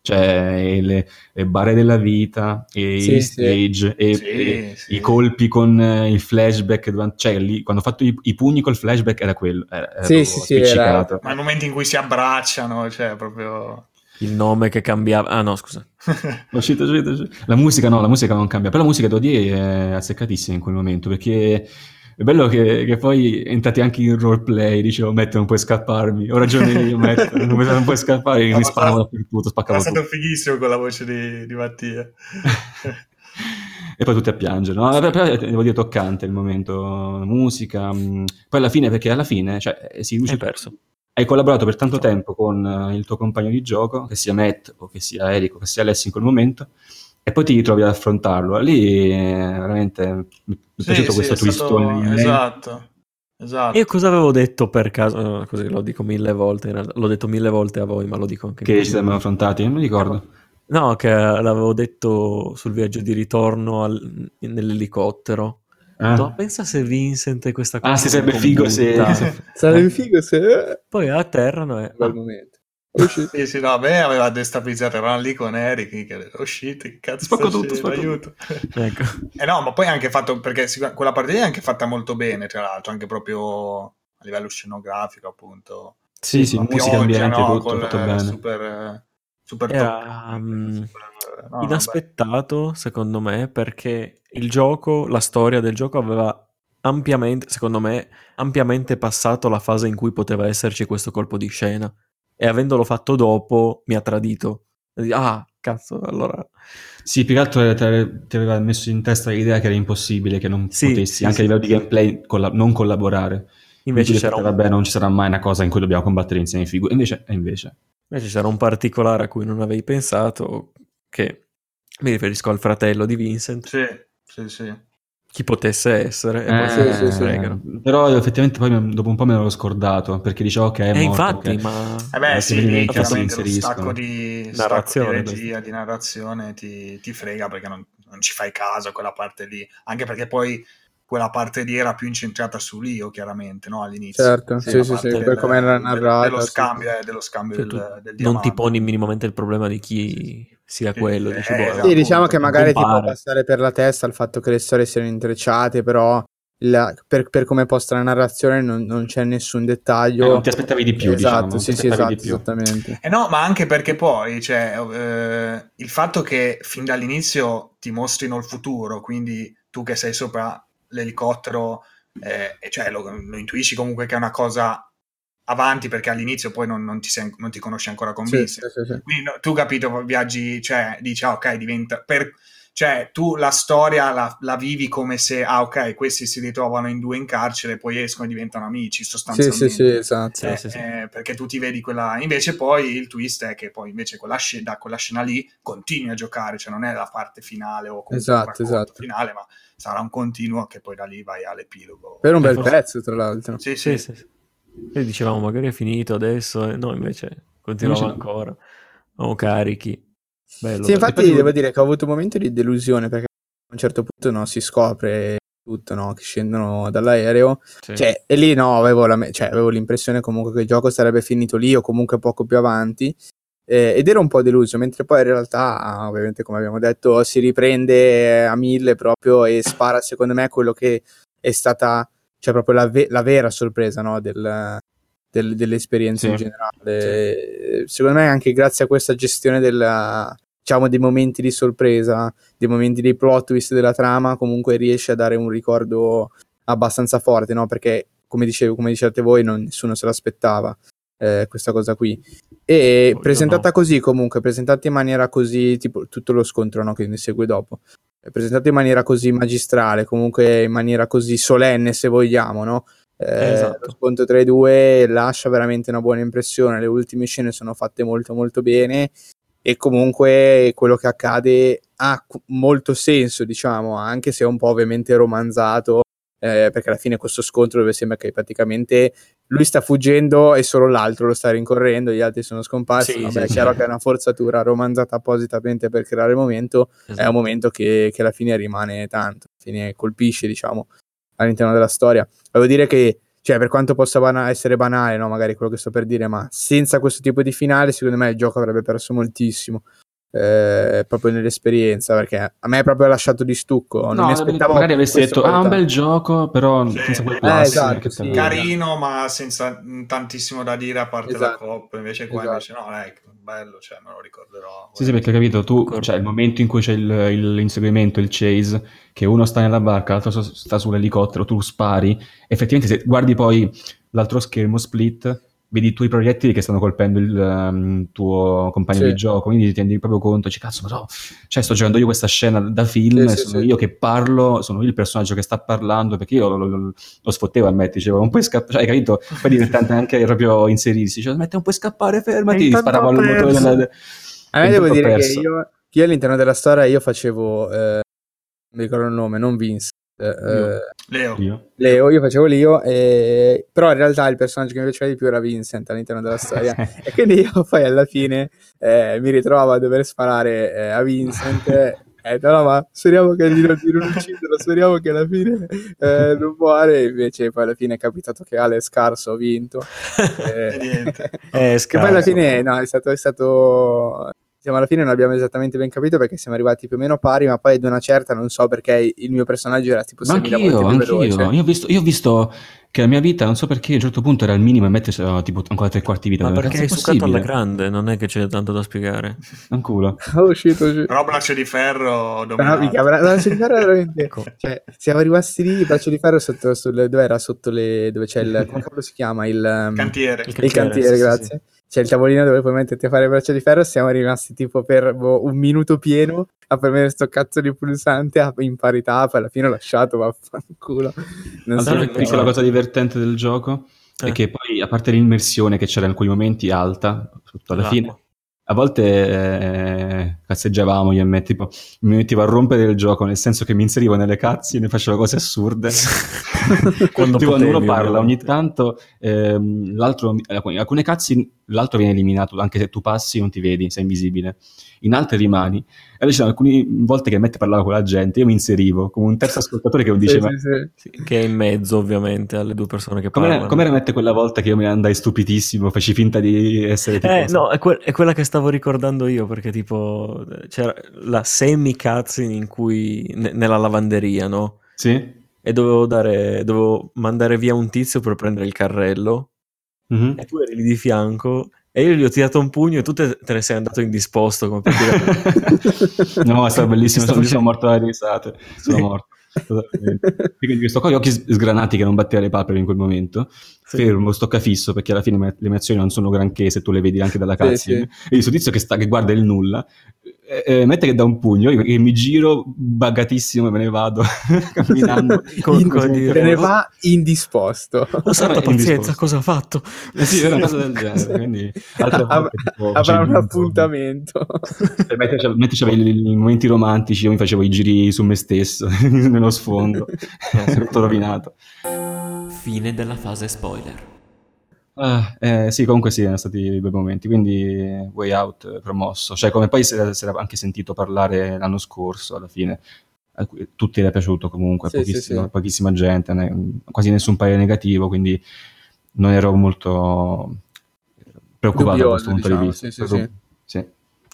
Cioè, le, le barre della vita, e Sì, i sì. stage, e, Sì, e sì. i colpi con eh, il flashback, durante- cioè lì, quando ho fatto i, i pugni col flashback era quello, era, Sì, sì, sì, era-. Ma il momento in cui si abbracciano, cioè proprio... Il nome che cambiava... Ah no, scusa. È uscito, uscito, uscito. La musica no, la musica non cambia, però la musica devo dire è azzeccatissima in quel momento, perché è bello che, che poi entrate anche in roleplay, dicevo, Matt non puoi scapparmi, ho ragione io, Matt, non puoi, non puoi scappare, No, mi ma sparavo dappertutto, spaccavo stato tutto. fighissimo con la voce di, di Mattia. e poi tutti a piangere, no? Però, devo dire toccante il momento, musica, mh. poi alla fine, perché alla fine, cioè, si riuscì Hai perso. hai collaborato per tanto tempo con eh, il tuo compagno di gioco, che sia Matt o che sia Eric o che sia Alessio in quel momento, e poi ti ritrovi ad affrontarlo. Lì eh, veramente mi è Sì, piaciuto sì, questo è stato-. Esatto, esatto. Io cosa avevo detto per caso? Così lo dico mille volte, l'ho detto mille volte a voi, ma lo dico anche Che ci siamo affrontati, non mi ricordo. No, che l'avevo detto sul viaggio di ritorno al- nell'elicottero. Ah. No, pensa se Vincent e questa cosa Ah, si sarebbe figo se... Sarebbe figo se... Poi atterrano e... quel ah, momento. Sì, sì, no, a me aveva destabilizzato, eravamo lì con Eric, che shit, che cazzo Spacco tutto, succedendo? spacco aiuto. ecco. Eh no, ma poi anche fatto, perché quella partita è anche fatta molto bene, tra l'altro, anche proprio a livello scenografico, appunto. Sì, sì, musica, pioggia, ambiente, no, tutto eh, bene. Super, super Era, super, eh, no, Inaspettato, secondo me, perché il gioco, la storia del gioco aveva ampiamente, secondo me, ampiamente passato la fase in cui poteva esserci questo colpo di scena. E avendolo fatto dopo mi ha tradito. Ah, cazzo, allora... Sì, più che altro ti aveva messo in testa l'idea che era impossibile che non Sì, potessi, sì, anche sì. a livello di gameplay, colla- non collaborare. Invece Quindi c'era, detto, un, Vabbè, non ci sarà mai una cosa in cui dobbiamo combattere insieme i figure. Invece, e invece. invece c'era un particolare a cui non avevi pensato, che mi riferisco al fratello di Vincent, Sì, sì, sì. Chi potesse essere, e poi Eh, ne sì, sì, sì. Però effettivamente poi dopo un po' me l'ero scordato perché dicevo ok, è E morto, infatti, ok. ma... Eh beh, Altri sì, lì chiaramente lo stacco di, Narrazione, stacco di regia, di narrazione ti, ti frega perché non, non ci fai caso a quella parte lì, anche perché poi quella parte lì era più incentrata su Lio, chiaramente, no? All'inizio. Certo, Sì, sì, sì, del- per come era narrata. dello scambio, sì. eh, dello scambio Cioè, del, del non ti poni minimamente il problema di chi sia quello, eh, dici, boh, esatto. Sì, diciamo appunto, che magari ti può passare per la testa il fatto che le storie siano intrecciate, però la- per, per come è posta la narrazione non, non c'è nessun Eh, dettaglio. non ti aspettavi di più, esatto, diciamo. sì, sì, esatto, di più. esattamente. Eh no, ma anche perché poi, cioè, eh, il fatto che fin dall'inizio ti mostrino il futuro, quindi tu che sei sopra l'elicottero, eh, e cioè lo, lo intuisci comunque che è una cosa avanti perché all'inizio poi non, non ti, sei- non ti conosci ancora con Sì, sì, sì, sì. Quindi no, tu capito, viaggi, cioè dici, ah, ok, diventa... Per, cioè tu la storia la, la vivi come se, ah ok, questi si ritrovano in due in carcere, poi escono e diventano amici sostanzialmente. sì, sì, esatto. Sì, Eh, sì, sì. eh, perché tu ti vedi quella invece poi il twist è che poi invece quella sc- da quella scena lì continui a giocare cioè non è la parte finale o comunque Esatto, il racconto esatto. finale ma sarà un continuo che poi da lì vai all'epilogo Per un bel forse- pezzo, tra l'altro. sì Sì, sì, sì, sì. Noi dicevamo magari è finito adesso, e no, invece continuava Invece no. ancora. Oh, carichi. Bello, Sì, infatti poi- devo dire che ho avuto un momento di delusione perché a un certo punto no, si scopre tutto, no? Che scendono dall'aereo. Sì. Cioè, e lì no, avevo, la me- cioè, avevo l'impressione comunque che il gioco sarebbe finito lì o comunque poco più avanti. eh, ed ero un po' deluso, mentre poi in realtà, ovviamente, come abbiamo detto, si riprende a mille proprio e spara, secondo me, quello che è stata, cioè, proprio la, ve- la vera sorpresa, no? Del, del- dell'esperienza Sì. in generale. Eh, Secondo me, anche grazie a questa gestione della, diciamo, dei momenti di sorpresa, dei momenti dei plot twist della trama, comunque riesce a dare un ricordo abbastanza forte, no? Perché, come dicevo, come dicevate voi, non- nessuno se l'aspettava eh, questa cosa qui. E Io presentata no. così, comunque, presentata in maniera così, tipo tutto lo scontro, no? Che ne segue dopo. È presentata in maniera così magistrale, comunque in maniera così solenne, se vogliamo, no? Eh, Esatto. Lo scontro tra i due lascia veramente una buona impressione. Le ultime scene sono fatte molto, molto bene e comunque quello che accade ha molto senso, diciamo, anche se è un po' ovviamente romanzato, eh, perché alla fine questo scontro dove sembra che praticamente lui sta fuggendo e solo l'altro lo sta rincorrendo, gli altri sono scomparsi. Sì, Vabbè, sì, è sì. chiaro che è una forzatura romanzata appositamente per creare il momento, è Esatto. un momento che, che alla fine rimane tanto, alla fine colpisce, diciamo, all'interno della storia. Devo dire che, cioè, per quanto possa bana- essere banale, no, magari quello che sto per dire, ma senza questo tipo di finale, secondo me il gioco avrebbe perso moltissimo. Eh, proprio nell'esperienza perché a me è proprio lasciato di stucco non mi aspettavo magari avessi detto, ah, un qualità." bel gioco, però Sì. senza quel Eh, plus. esatto, sì. te- Carino, ma senza mm, tantissimo da dire a parte Esatto. la coppa. Invece qua Esatto. invece no, dai, bello, cioè me lo ricorderò. Sì, sì, perché hai capito, tu, D'accordo. cioè il momento in cui c'è il, il- l'inseguimento, il chase, che uno sta nella barca, l'altro sta sull'elicottero, tu spari, effettivamente se guardi poi l'altro schermo split, vedi i tuoi proiettili che stanno colpendo il um, tuo compagno Sì. di gioco, quindi ti rendi proprio conto, dici, cazzo, ma no, cioè sto giocando io questa scena da film, Sì, sì, sono sì. io che parlo, sono io il personaggio che sta parlando, perché io lo, lo- lo- sfottevo a me, dicevo, non puoi scappare, cioè, hai capito? Poi diventante anche proprio inserirsi, cioè, mette non puoi scappare, fermati, sparavo al motore della... a me devo dire che perso. io, che io all'interno della storia io facevo eh, non mi ricordo il nome non Vince eh, eh, Leo, Io. Leo io facevo Leo e... però in realtà il personaggio che mi piaceva di più era Vincent all'interno della storia e quindi io poi alla fine eh, mi ritrovavo a dover sparare eh, a Vincent e ho detto no ma speriamo che di non, di non ucciderlo speriamo che alla fine eh, non muore invece poi alla fine è capitato che Ale è scarso ha vinto E Eh, niente. Eh, che poi alla scarso. fine no, è stato, è stato diciamo, alla fine non abbiamo esattamente ben capito perché siamo arrivati più o meno pari ma poi ad una certa non so perché il mio personaggio era tipo Ma 6000 anch'io, volte più anch'io. veloce Io ho, visto, io ho visto che la mia vita, non so perché, a un certo punto era il minimo e mentre c'era tipo ancora tre quarti vita. Ma perché è succato alla grande, non è che c'è tanto da spiegare. Un culo. oh uscito uscito Però braccio di ferro dominato. mica, bra- braccio di ferro è veramente Ecco. cioè, siamo rimasti lì braccio di ferro sotto sulle, dove era sotto le dove c'è il come cavolo si chiama il, Cantiere. Il il cantiere sì, sì, grazie c'è il tavolino dove puoi metterti a fare il braccio di ferro siamo rimasti tipo per boh, un minuto pieno a premere sto cazzo di pulsante a- in parità poi alla fine ho lasciato vaffanculo non so Altra Sì, perché. piccola cosa divertente del gioco è Eh. che poi, a parte l'immersione che c'era in quei momenti alta, soprattutto alla L'acqua. fine, a volte eh, cazzeggiavamo io e me, tipo, mi mettevo a rompere il gioco, nel senso che mi inserivo nelle cazzi e ne facevo cose assurde. Quando Tipo, potevi, uno parla, ogni tanto ehm, l'altro, alcune cazzi l'altro viene eliminato, anche se tu passi non ti vedi, sei invisibile. In altre rimani. E allora c'erano alcune volte che Matt parlava con la gente, io mi inserivo come un terzo ascoltatore che non diceva... sì, sì. Sì, che è in mezzo ovviamente alle due persone che Com'era, parlano. com'era Matt quella volta che io mi andai stupidissimo, feci finta di essere tipo... Eh, no, è, que- è quella che stavo ricordando io perché tipo c'era la semi cutscene in cui ne- nella lavanderia, no? Sì? E dovevo dare dovevo mandare via un tizio per prendere il carrello Mhm. e tu eri lì di fianco e io gli ho tirato un pugno e tu te, te ne sei andato indisposto come per dire no, è stato bellissimo, Sto sono, sono morto dalle risate, sono morto. Totalmente. Quindi questo qua, gli occhi sgranati che non batteva le palpebre in quel momento, Sì. fermo, stocca fisso, perché alla fine le animazioni non sono granché se tu le vedi anche dalla Sì, cutscene. sì. E questo tizio che, sta, che guarda il nulla, eh, eh, mette che dà un pugno, io che mi giro buggatissimo e me ne vado camminando. Co- In- dire, se ne "Oh, va indisposto. Oh, santa pazienza? Cosa ha fatto? Eh sì, era una cosa del genere, quindi altre Av- volte, tipo, avrà un un- appuntamento. C'avevo- mentre c'avevo i, i momenti romantici, io mi facevo i giri su me stesso, nello sfondo, tutto rovinato. fine della fase spoiler Ah, eh, sì, comunque sì, erano stati bei momenti, quindi Way Out eh, promosso, cioè come poi si era, si era anche sentito parlare l'anno scorso alla fine. a cui tutti è piaciuto comunque, Sì, sì, pochissima, sì. pochissima gente, ne- quasi nessun parere negativo, quindi non ero molto preoccupato da Dubbioso, questo punto diciamo, di vista. sì, sì, sì. Sì.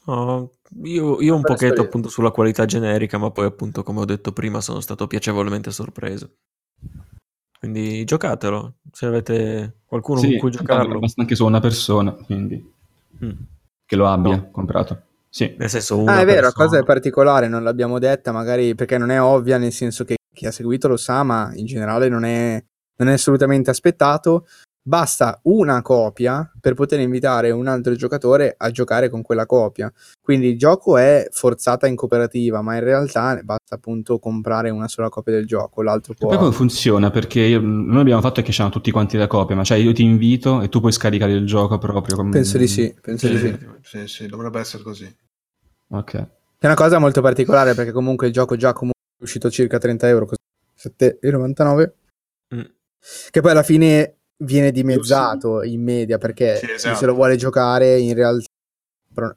Oh, io, io un Bella pochetto appunto sulla qualità generica, ma poi appunto come ho detto prima sono stato piacevolmente sorpreso. Quindi giocatelo, se avete qualcuno Sì, con cui giocarlo. basta anche solo una persona, quindi Mm. che lo abbia No. comprato. Sì. Nel senso una Ah, è vero, la persona. cosa è particolare, non l'abbiamo detta magari perché non è ovvia, nel senso che chi ha seguito lo sa, ma in generale non è, non è assolutamente aspettato. Basta una copia per poter invitare un altro giocatore a giocare con quella copia. Quindi il gioco è forzata in cooperativa, ma in realtà basta appunto comprare una sola copia del gioco, l'altro E poi può... come funziona? Perché io- noi abbiamo fatto che c'hanno tutti quanti la copia, ma cioè io ti invito e tu puoi scaricare il gioco proprio. come- Penso di sì, penso di sì. Sì, sì, dovrebbe essere così. Ok. È una cosa molto particolare perché comunque il gioco già comunque è uscito circa 30 euro, così, 7,99 Mm. che poi alla fine viene dimezzato in media perché Sì, esatto. se lo vuole giocare in realtà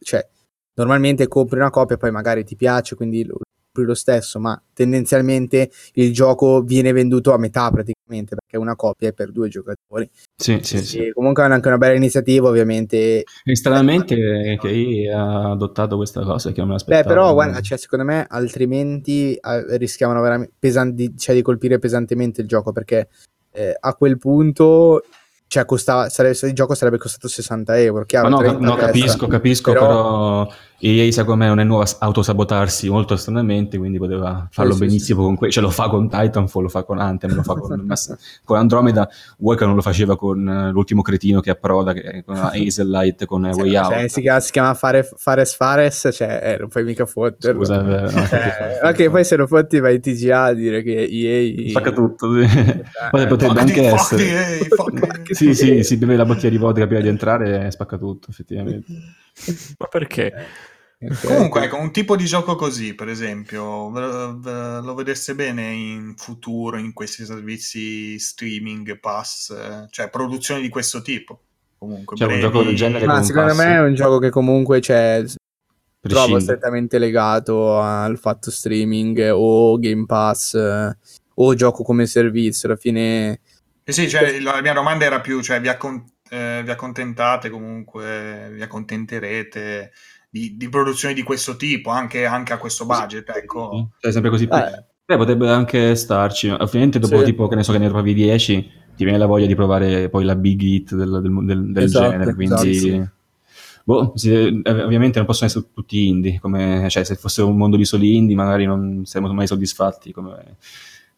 cioè normalmente compri una copia poi magari ti piace quindi lo compri lo stesso ma tendenzialmente il gioco viene venduto a metà praticamente perché una copia è per due giocatori Sì, sì, sì. Comunque è anche una bella iniziativa ovviamente E stranamente che ha adottato questa cosa che non me Beh, l'aspettavo. però, guarda, cioè, secondo me, altrimenti eh, rischiavano veramente pesanti- cioè, di colpire pesantemente il gioco perché eh, a quel punto, cioè, costava, sarebbe, il gioco sarebbe costato 60 euro. Chiaro, no, 30 no, capisco, capisco, Però- però, EA secondo me non è nuovo a autosabotarsi molto stranamente, quindi poteva farlo sì, benissimo con que- cioè lo fa con Titanfall, lo fa con Anthem, lo fa con, Mass- con Andromeda, vuoi che non lo faceva con eh, l'ultimo cretino che approda, che, con Hazel Light, con Cioè, Way Out. cioè, si, chiama, si chiama Fare- Fares Fares, cioè, eh, non puoi mica fotterlo. Scusa, no, Eh, ok, poi se lo fotti vai in TGA a dire che EA... spacca tutto, sì. Eh, Poi potrebbe anche essere... Fuck Sì, sì, si beve la bottiglia di vodka prima di entrare e spacca tutto, effettivamente. Ma perché? Ok. Comunque, ecco, un tipo di gioco così, per esempio, lo vedesse bene in futuro in questi servizi streaming, pass, eh, cioè produzioni di questo tipo. Comunque, Cioè, un gioco del genere Ma con secondo pass. me è un gioco che comunque cioè, trovo strettamente legato al fatto streaming o Game Pass eh, o gioco come servizio. Alla fine, Eh sì, cioè, la mia domanda era più, cioè, vi, accon- eh, vi accontentate comunque, vi accontenterete di, di produzioni di questo tipo, anche, anche a questo budget, ecco. Cioè, sempre così. Eh. Beh, potrebbe anche starci. Ovviamente dopo Sì. tipo, che ne so, che ne provi 10, ti viene la voglia di provare poi la big hit del, del- del- del Esatto, genere. Quindi, esatto, boh, si- eh, ovviamente non possono essere tutti indie. Come, cioè, se fosse un mondo di soli indie, magari non saremmo mai soddisfatti. Come,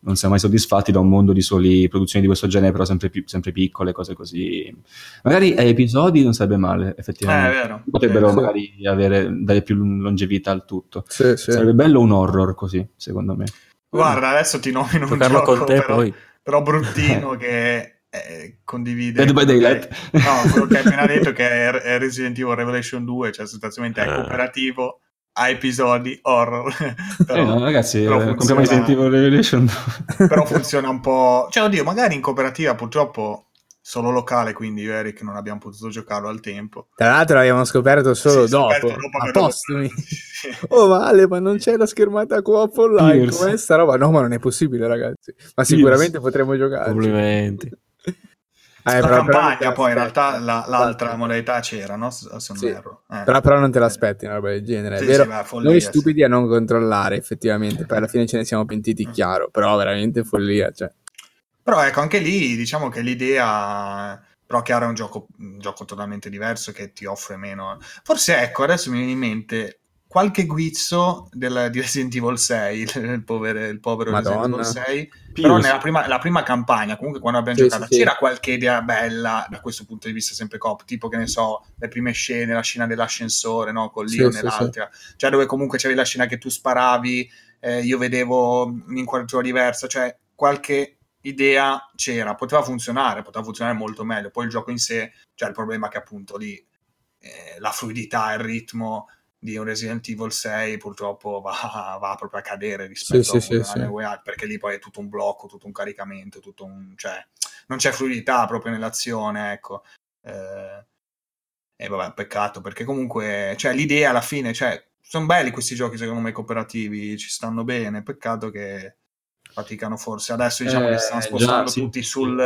non siamo mai soddisfatti da un mondo di soli produzioni di questo genere, però sempre, più, sempre piccole, cose così. Magari a episodi non sarebbe male, Eh, è effettivamente. vero. Potrebbero Sì, sì. magari avere, dare più longevità al tutto. sì, sì. Sarebbe bello un horror così, secondo me. Guarda, adesso ti nomino un Giocarlo gioco con te però, poi. però bruttino che eh, condivide Dead by quello Daylight. che- no, quello che hai appena detto che è, Resident Evil Revelation 2 cioè sostanzialmente è Ah. cooperativo a episodi horror però, eh no, ragazzi, però eh, compriamo funziona- Resident Evil Revelation. però funziona un po' cioè oddio magari in cooperativa purtroppo solo locale quindi io e Eric non abbiamo potuto giocarlo al tempo Tra l'altro l'abbiamo scoperto solo Sì, dopo, scoperto dopo a postumi. Sì. Oh Vale, ma non c'è la schermata co-op online, Pierce. com'è sta roba? No, ma non è possibile ragazzi, ma sicuramente potremmo giocare. Complimenti. Eh, la campagna poi in realtà la- l'altra modalità c'era no? se non Sì. erro Eh. Però, però non te l'aspetti una roba del genere, è Sì, vero? sì, è follia, Noi stupidi a non controllare effettivamente, poi alla fine ce ne siamo pentiti Mm. chiaro, però veramente follia, cioè. Però ecco, anche lì diciamo che l'idea, però chiaro è un gioco, un gioco totalmente diverso che ti offre meno. Forse ecco, adesso mi viene in mente qualche guizzo del, di Resident Evil 6, il povero, il povero. Resident Evil 6, però nella prima, la prima campagna, comunque quando abbiamo Sì, giocato, sì, sì. c'era qualche idea bella da questo punto di vista sempre cop, tipo che ne so, le prime scene, la scena dell'ascensore, no? Con Sì, Leon sì, e l'altra, cioè dove comunque c'avevi la scena che tu sparavi, eh, io vedevo un'inquadratura diversa, cioè qualche idea c'era, poteva funzionare, poteva funzionare molto meglio. Poi il gioco in sé, cioè il problema è che appunto lì eh, la fluidità, il ritmo di un Resident Evil 6 purtroppo va, va proprio a cadere rispetto Sì, a sì, sì, Out, perché lì poi è tutto un blocco, tutto un caricamento, tutto un, cioè, non c'è fluidità proprio nell'azione, ecco. Eh, e vabbè, peccato perché comunque, cioè, l'idea alla fine, cioè, sono belli questi giochi secondo me cooperativi, ci stanno bene, peccato che faticano forse. Adesso diciamo Eh, che stanno già, spostando sì, tutti sul.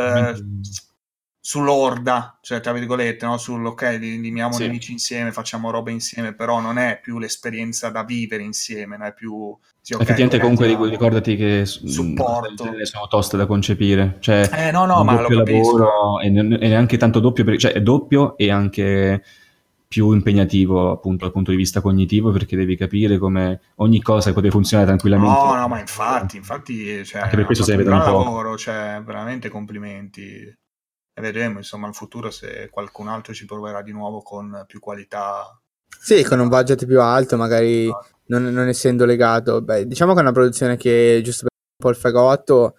Sull'orda, cioè tra virgolette, no? sul ok, li- limiamo Sì. nemici insieme, facciamo robe insieme, però non è più l'esperienza da vivere insieme, non è più... Sì, ok, Effettivamente comunque combattiamo. ricordati che s- Supporto. sono toste da concepire, cioè Eh no, no, ma doppio lavoro e, ne- e neanche tanto doppio, per- cioè è doppio e anche più impegnativo appunto dal punto di vista cognitivo perché devi capire come ogni cosa poteva funzionare tranquillamente. No, no, ma infatti, infatti, cioè, Anche per questo hanno se ne fatto un lavoro, cioè, veramente complimenti. E vedremo, insomma, in futuro se qualcun altro ci proverà di nuovo con più qualità. Sì, con un budget più alto, magari non, non essendo legato. Beh, diciamo che è una produzione che, giusto per un po' il fagotto,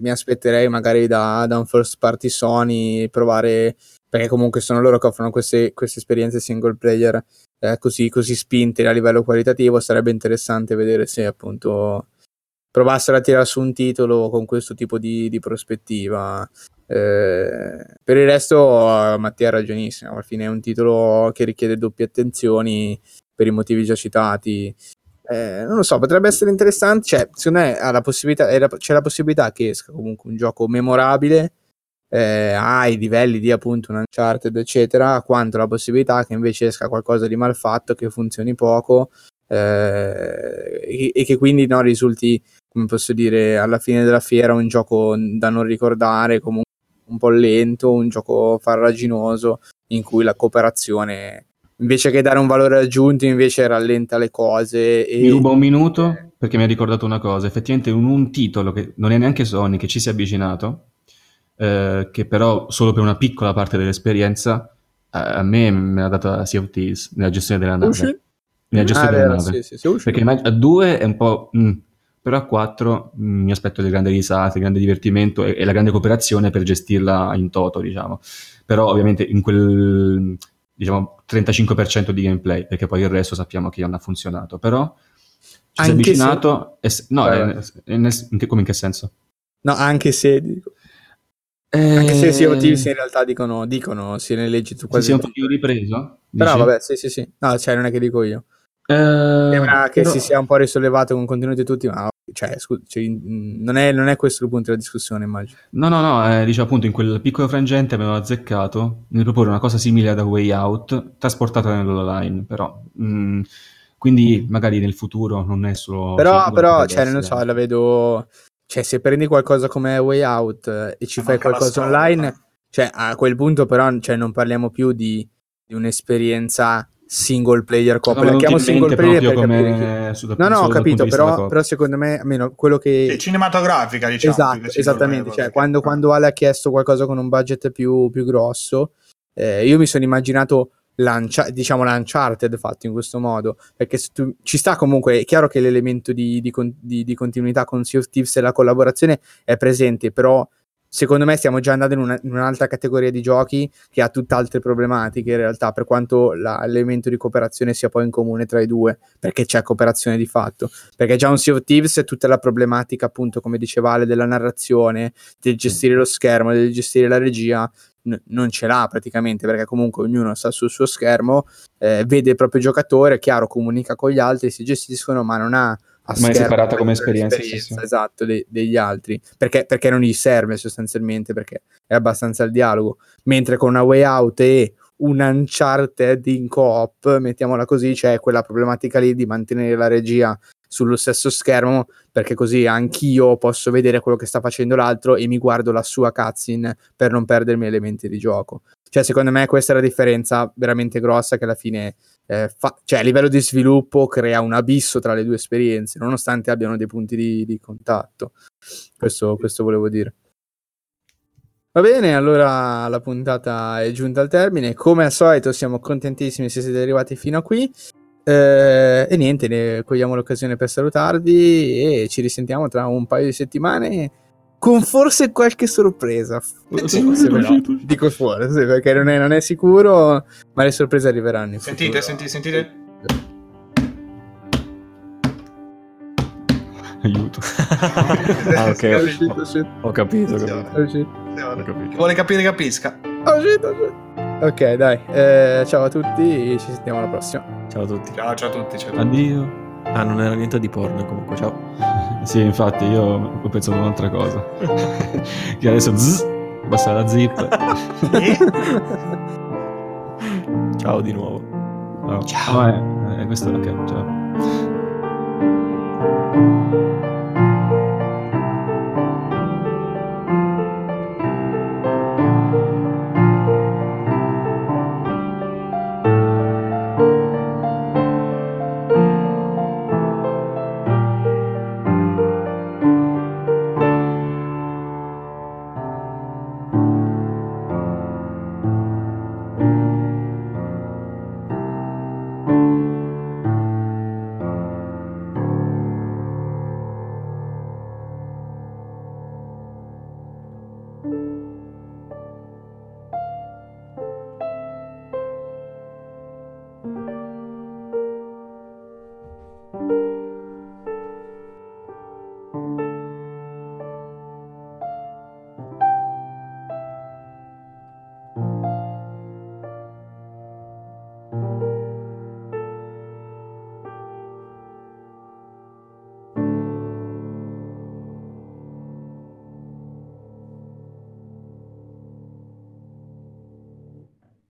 mi aspetterei magari da, da un first party Sony provare, perché comunque sono loro che offrono queste, queste esperienze single player eh, così, così spinte a livello qualitativo. Sarebbe interessante vedere se appunto provassero a tirare su un titolo con questo tipo di, di prospettiva. Eh, per il resto, Mattia ha ragionissimo. Alla fine è un titolo che richiede doppie attenzioni per i motivi già citati. Eh, non lo so, potrebbe essere interessante. Cioè, secondo me la la- c'è la possibilità che esca comunque un gioco memorabile. Eh, ha i livelli di appunto un Uncharted, eccetera, quanto la possibilità che invece esca qualcosa di malfatto, che funzioni poco eh, e, e che quindi no, risulti, come posso dire, alla fine della fiera un gioco da non ricordare, comunque un po' lento, un gioco farraginoso in cui la cooperazione invece che dare un valore aggiunto invece rallenta le cose e Mi ruba un minuto perché mi ha ricordato una cosa. Effettivamente un, un titolo che non è neanche Sony che ci si è avvicinato, eh, che però solo per una piccola parte dell'esperienza a, a me me l'ha data Sea of Thieves nella gestione della nave. Usci? Nella Ah, gestione vero, della nave. sì, sì, sì. Perché a due è un po'... mm, però a quattro mm, mi aspetto del grande risate, il grande divertimento e, e la grande cooperazione per gestirla in toto, diciamo. Però ovviamente in quel diciamo 35% di gameplay, perché poi il resto sappiamo che non ha funzionato. Però ci si è Anche se- avvicinato... e no, è- vai. è nel- in che- come in che senso? No, anche se dico- anche se Eh, of Thieves in realtà dicono, dicono sia nelle leggi tu si quasi sia un pochino ripreso? Però dici? vabbè, sì, sì, sì. No, cioè non è che dico io. Eh, Sembra che però- si sia un po' risollevato con contenuti tutti, ma cioè, scu- cioè, non, è, non è questo il punto della discussione, immagino. No, no, no, eh, diciamo appunto in quel piccolo frangente avevano azzeccato nel proporre una cosa simile ad A Way Out, trasportata nell'online, però... mm, quindi magari nel futuro non è solo... Però, però cioè, non so, la vedo... Cioè, se prendi qualcosa come Way Out eh, e ci Ma fai qualcosa online, cioè, a quel punto però cioè, non parliamo più di, di un'esperienza single player coop. No, La chiamo single player per capire su- No, no, ho capito, però, però secondo me, almeno quello che... Sì, cinematografica, diciamo. Esatto, esattamente. Cioè, quando, quando Ale ha chiesto qualcosa con un budget più, più grosso, eh, io mi sono immaginato l'Uncha- diciamo l'Uncharted fatto in questo modo. Perché tu- ci sta comunque, è chiaro che l'elemento di, di di- di continuità con Sea of Thieves e la collaborazione è presente, però secondo me stiamo già andando in, una- in un'altra categoria di giochi che ha tutt'altre problematiche in realtà, per quanto la- l'elemento di cooperazione sia poi in comune tra i due, perché c'è cooperazione di fatto. Perché già un Sea of Thieves è tutta la problematica, appunto, come diceva Ale, della narrazione, del gestire lo schermo, del gestire la regia, non ce l'ha praticamente, perché comunque ognuno sta sul suo schermo, eh, vede il proprio giocatore, chiaro, comunica con gli altri, si gestiscono, ma non ha Ma è separata come esperienza, sì, sì. esatto, de- degli altri, perché, perché non gli serve sostanzialmente, perché è abbastanza il dialogo, mentre con una way out e un Uncharted in coop, mettiamola così, c'è quella problematica lì di mantenere la regia sullo stesso schermo, perché così anch'io posso vedere quello che sta facendo l'altro e mi guardo la sua cutscene per non perdermi elementi di gioco. Cioè, secondo me questa è la differenza veramente grossa che alla fine eh, fa- cioè a livello di sviluppo crea un abisso tra le due esperienze, nonostante abbiano dei punti di, di contatto. Questo, questo volevo dire. Va bene, allora la puntata è giunta al termine. Come al solito siamo contentissimi se siete arrivati fino a qui. Eh, e niente, ne cogliamo l'occasione per salutarvi e ci risentiamo tra un paio di settimane con forse qualche sorpresa. Sì, Forse però. Dico forse perché non è, non è sicuro, ma le sorprese arriveranno. in Sentite, futuro. sentite, sentite. Aiuto. ah, ok. Uscito, uscito, Ho capito, ho capito. Ho capito. Chi vuole capire capisca. Uscito. Ok, dai. eh, ciao a tutti ci sentiamo alla prossima. Ciao a tutti. Ciao, ciao a tutti. Ciao a tutti. Addio. Ah, non era niente di porno comunque, ciao. Sì, infatti io ho pensato un'altra cosa. che adesso zzz, basta la zip. Ciao di nuovo. No. Ciao. Ah, eh, eh, questo ok, ciao.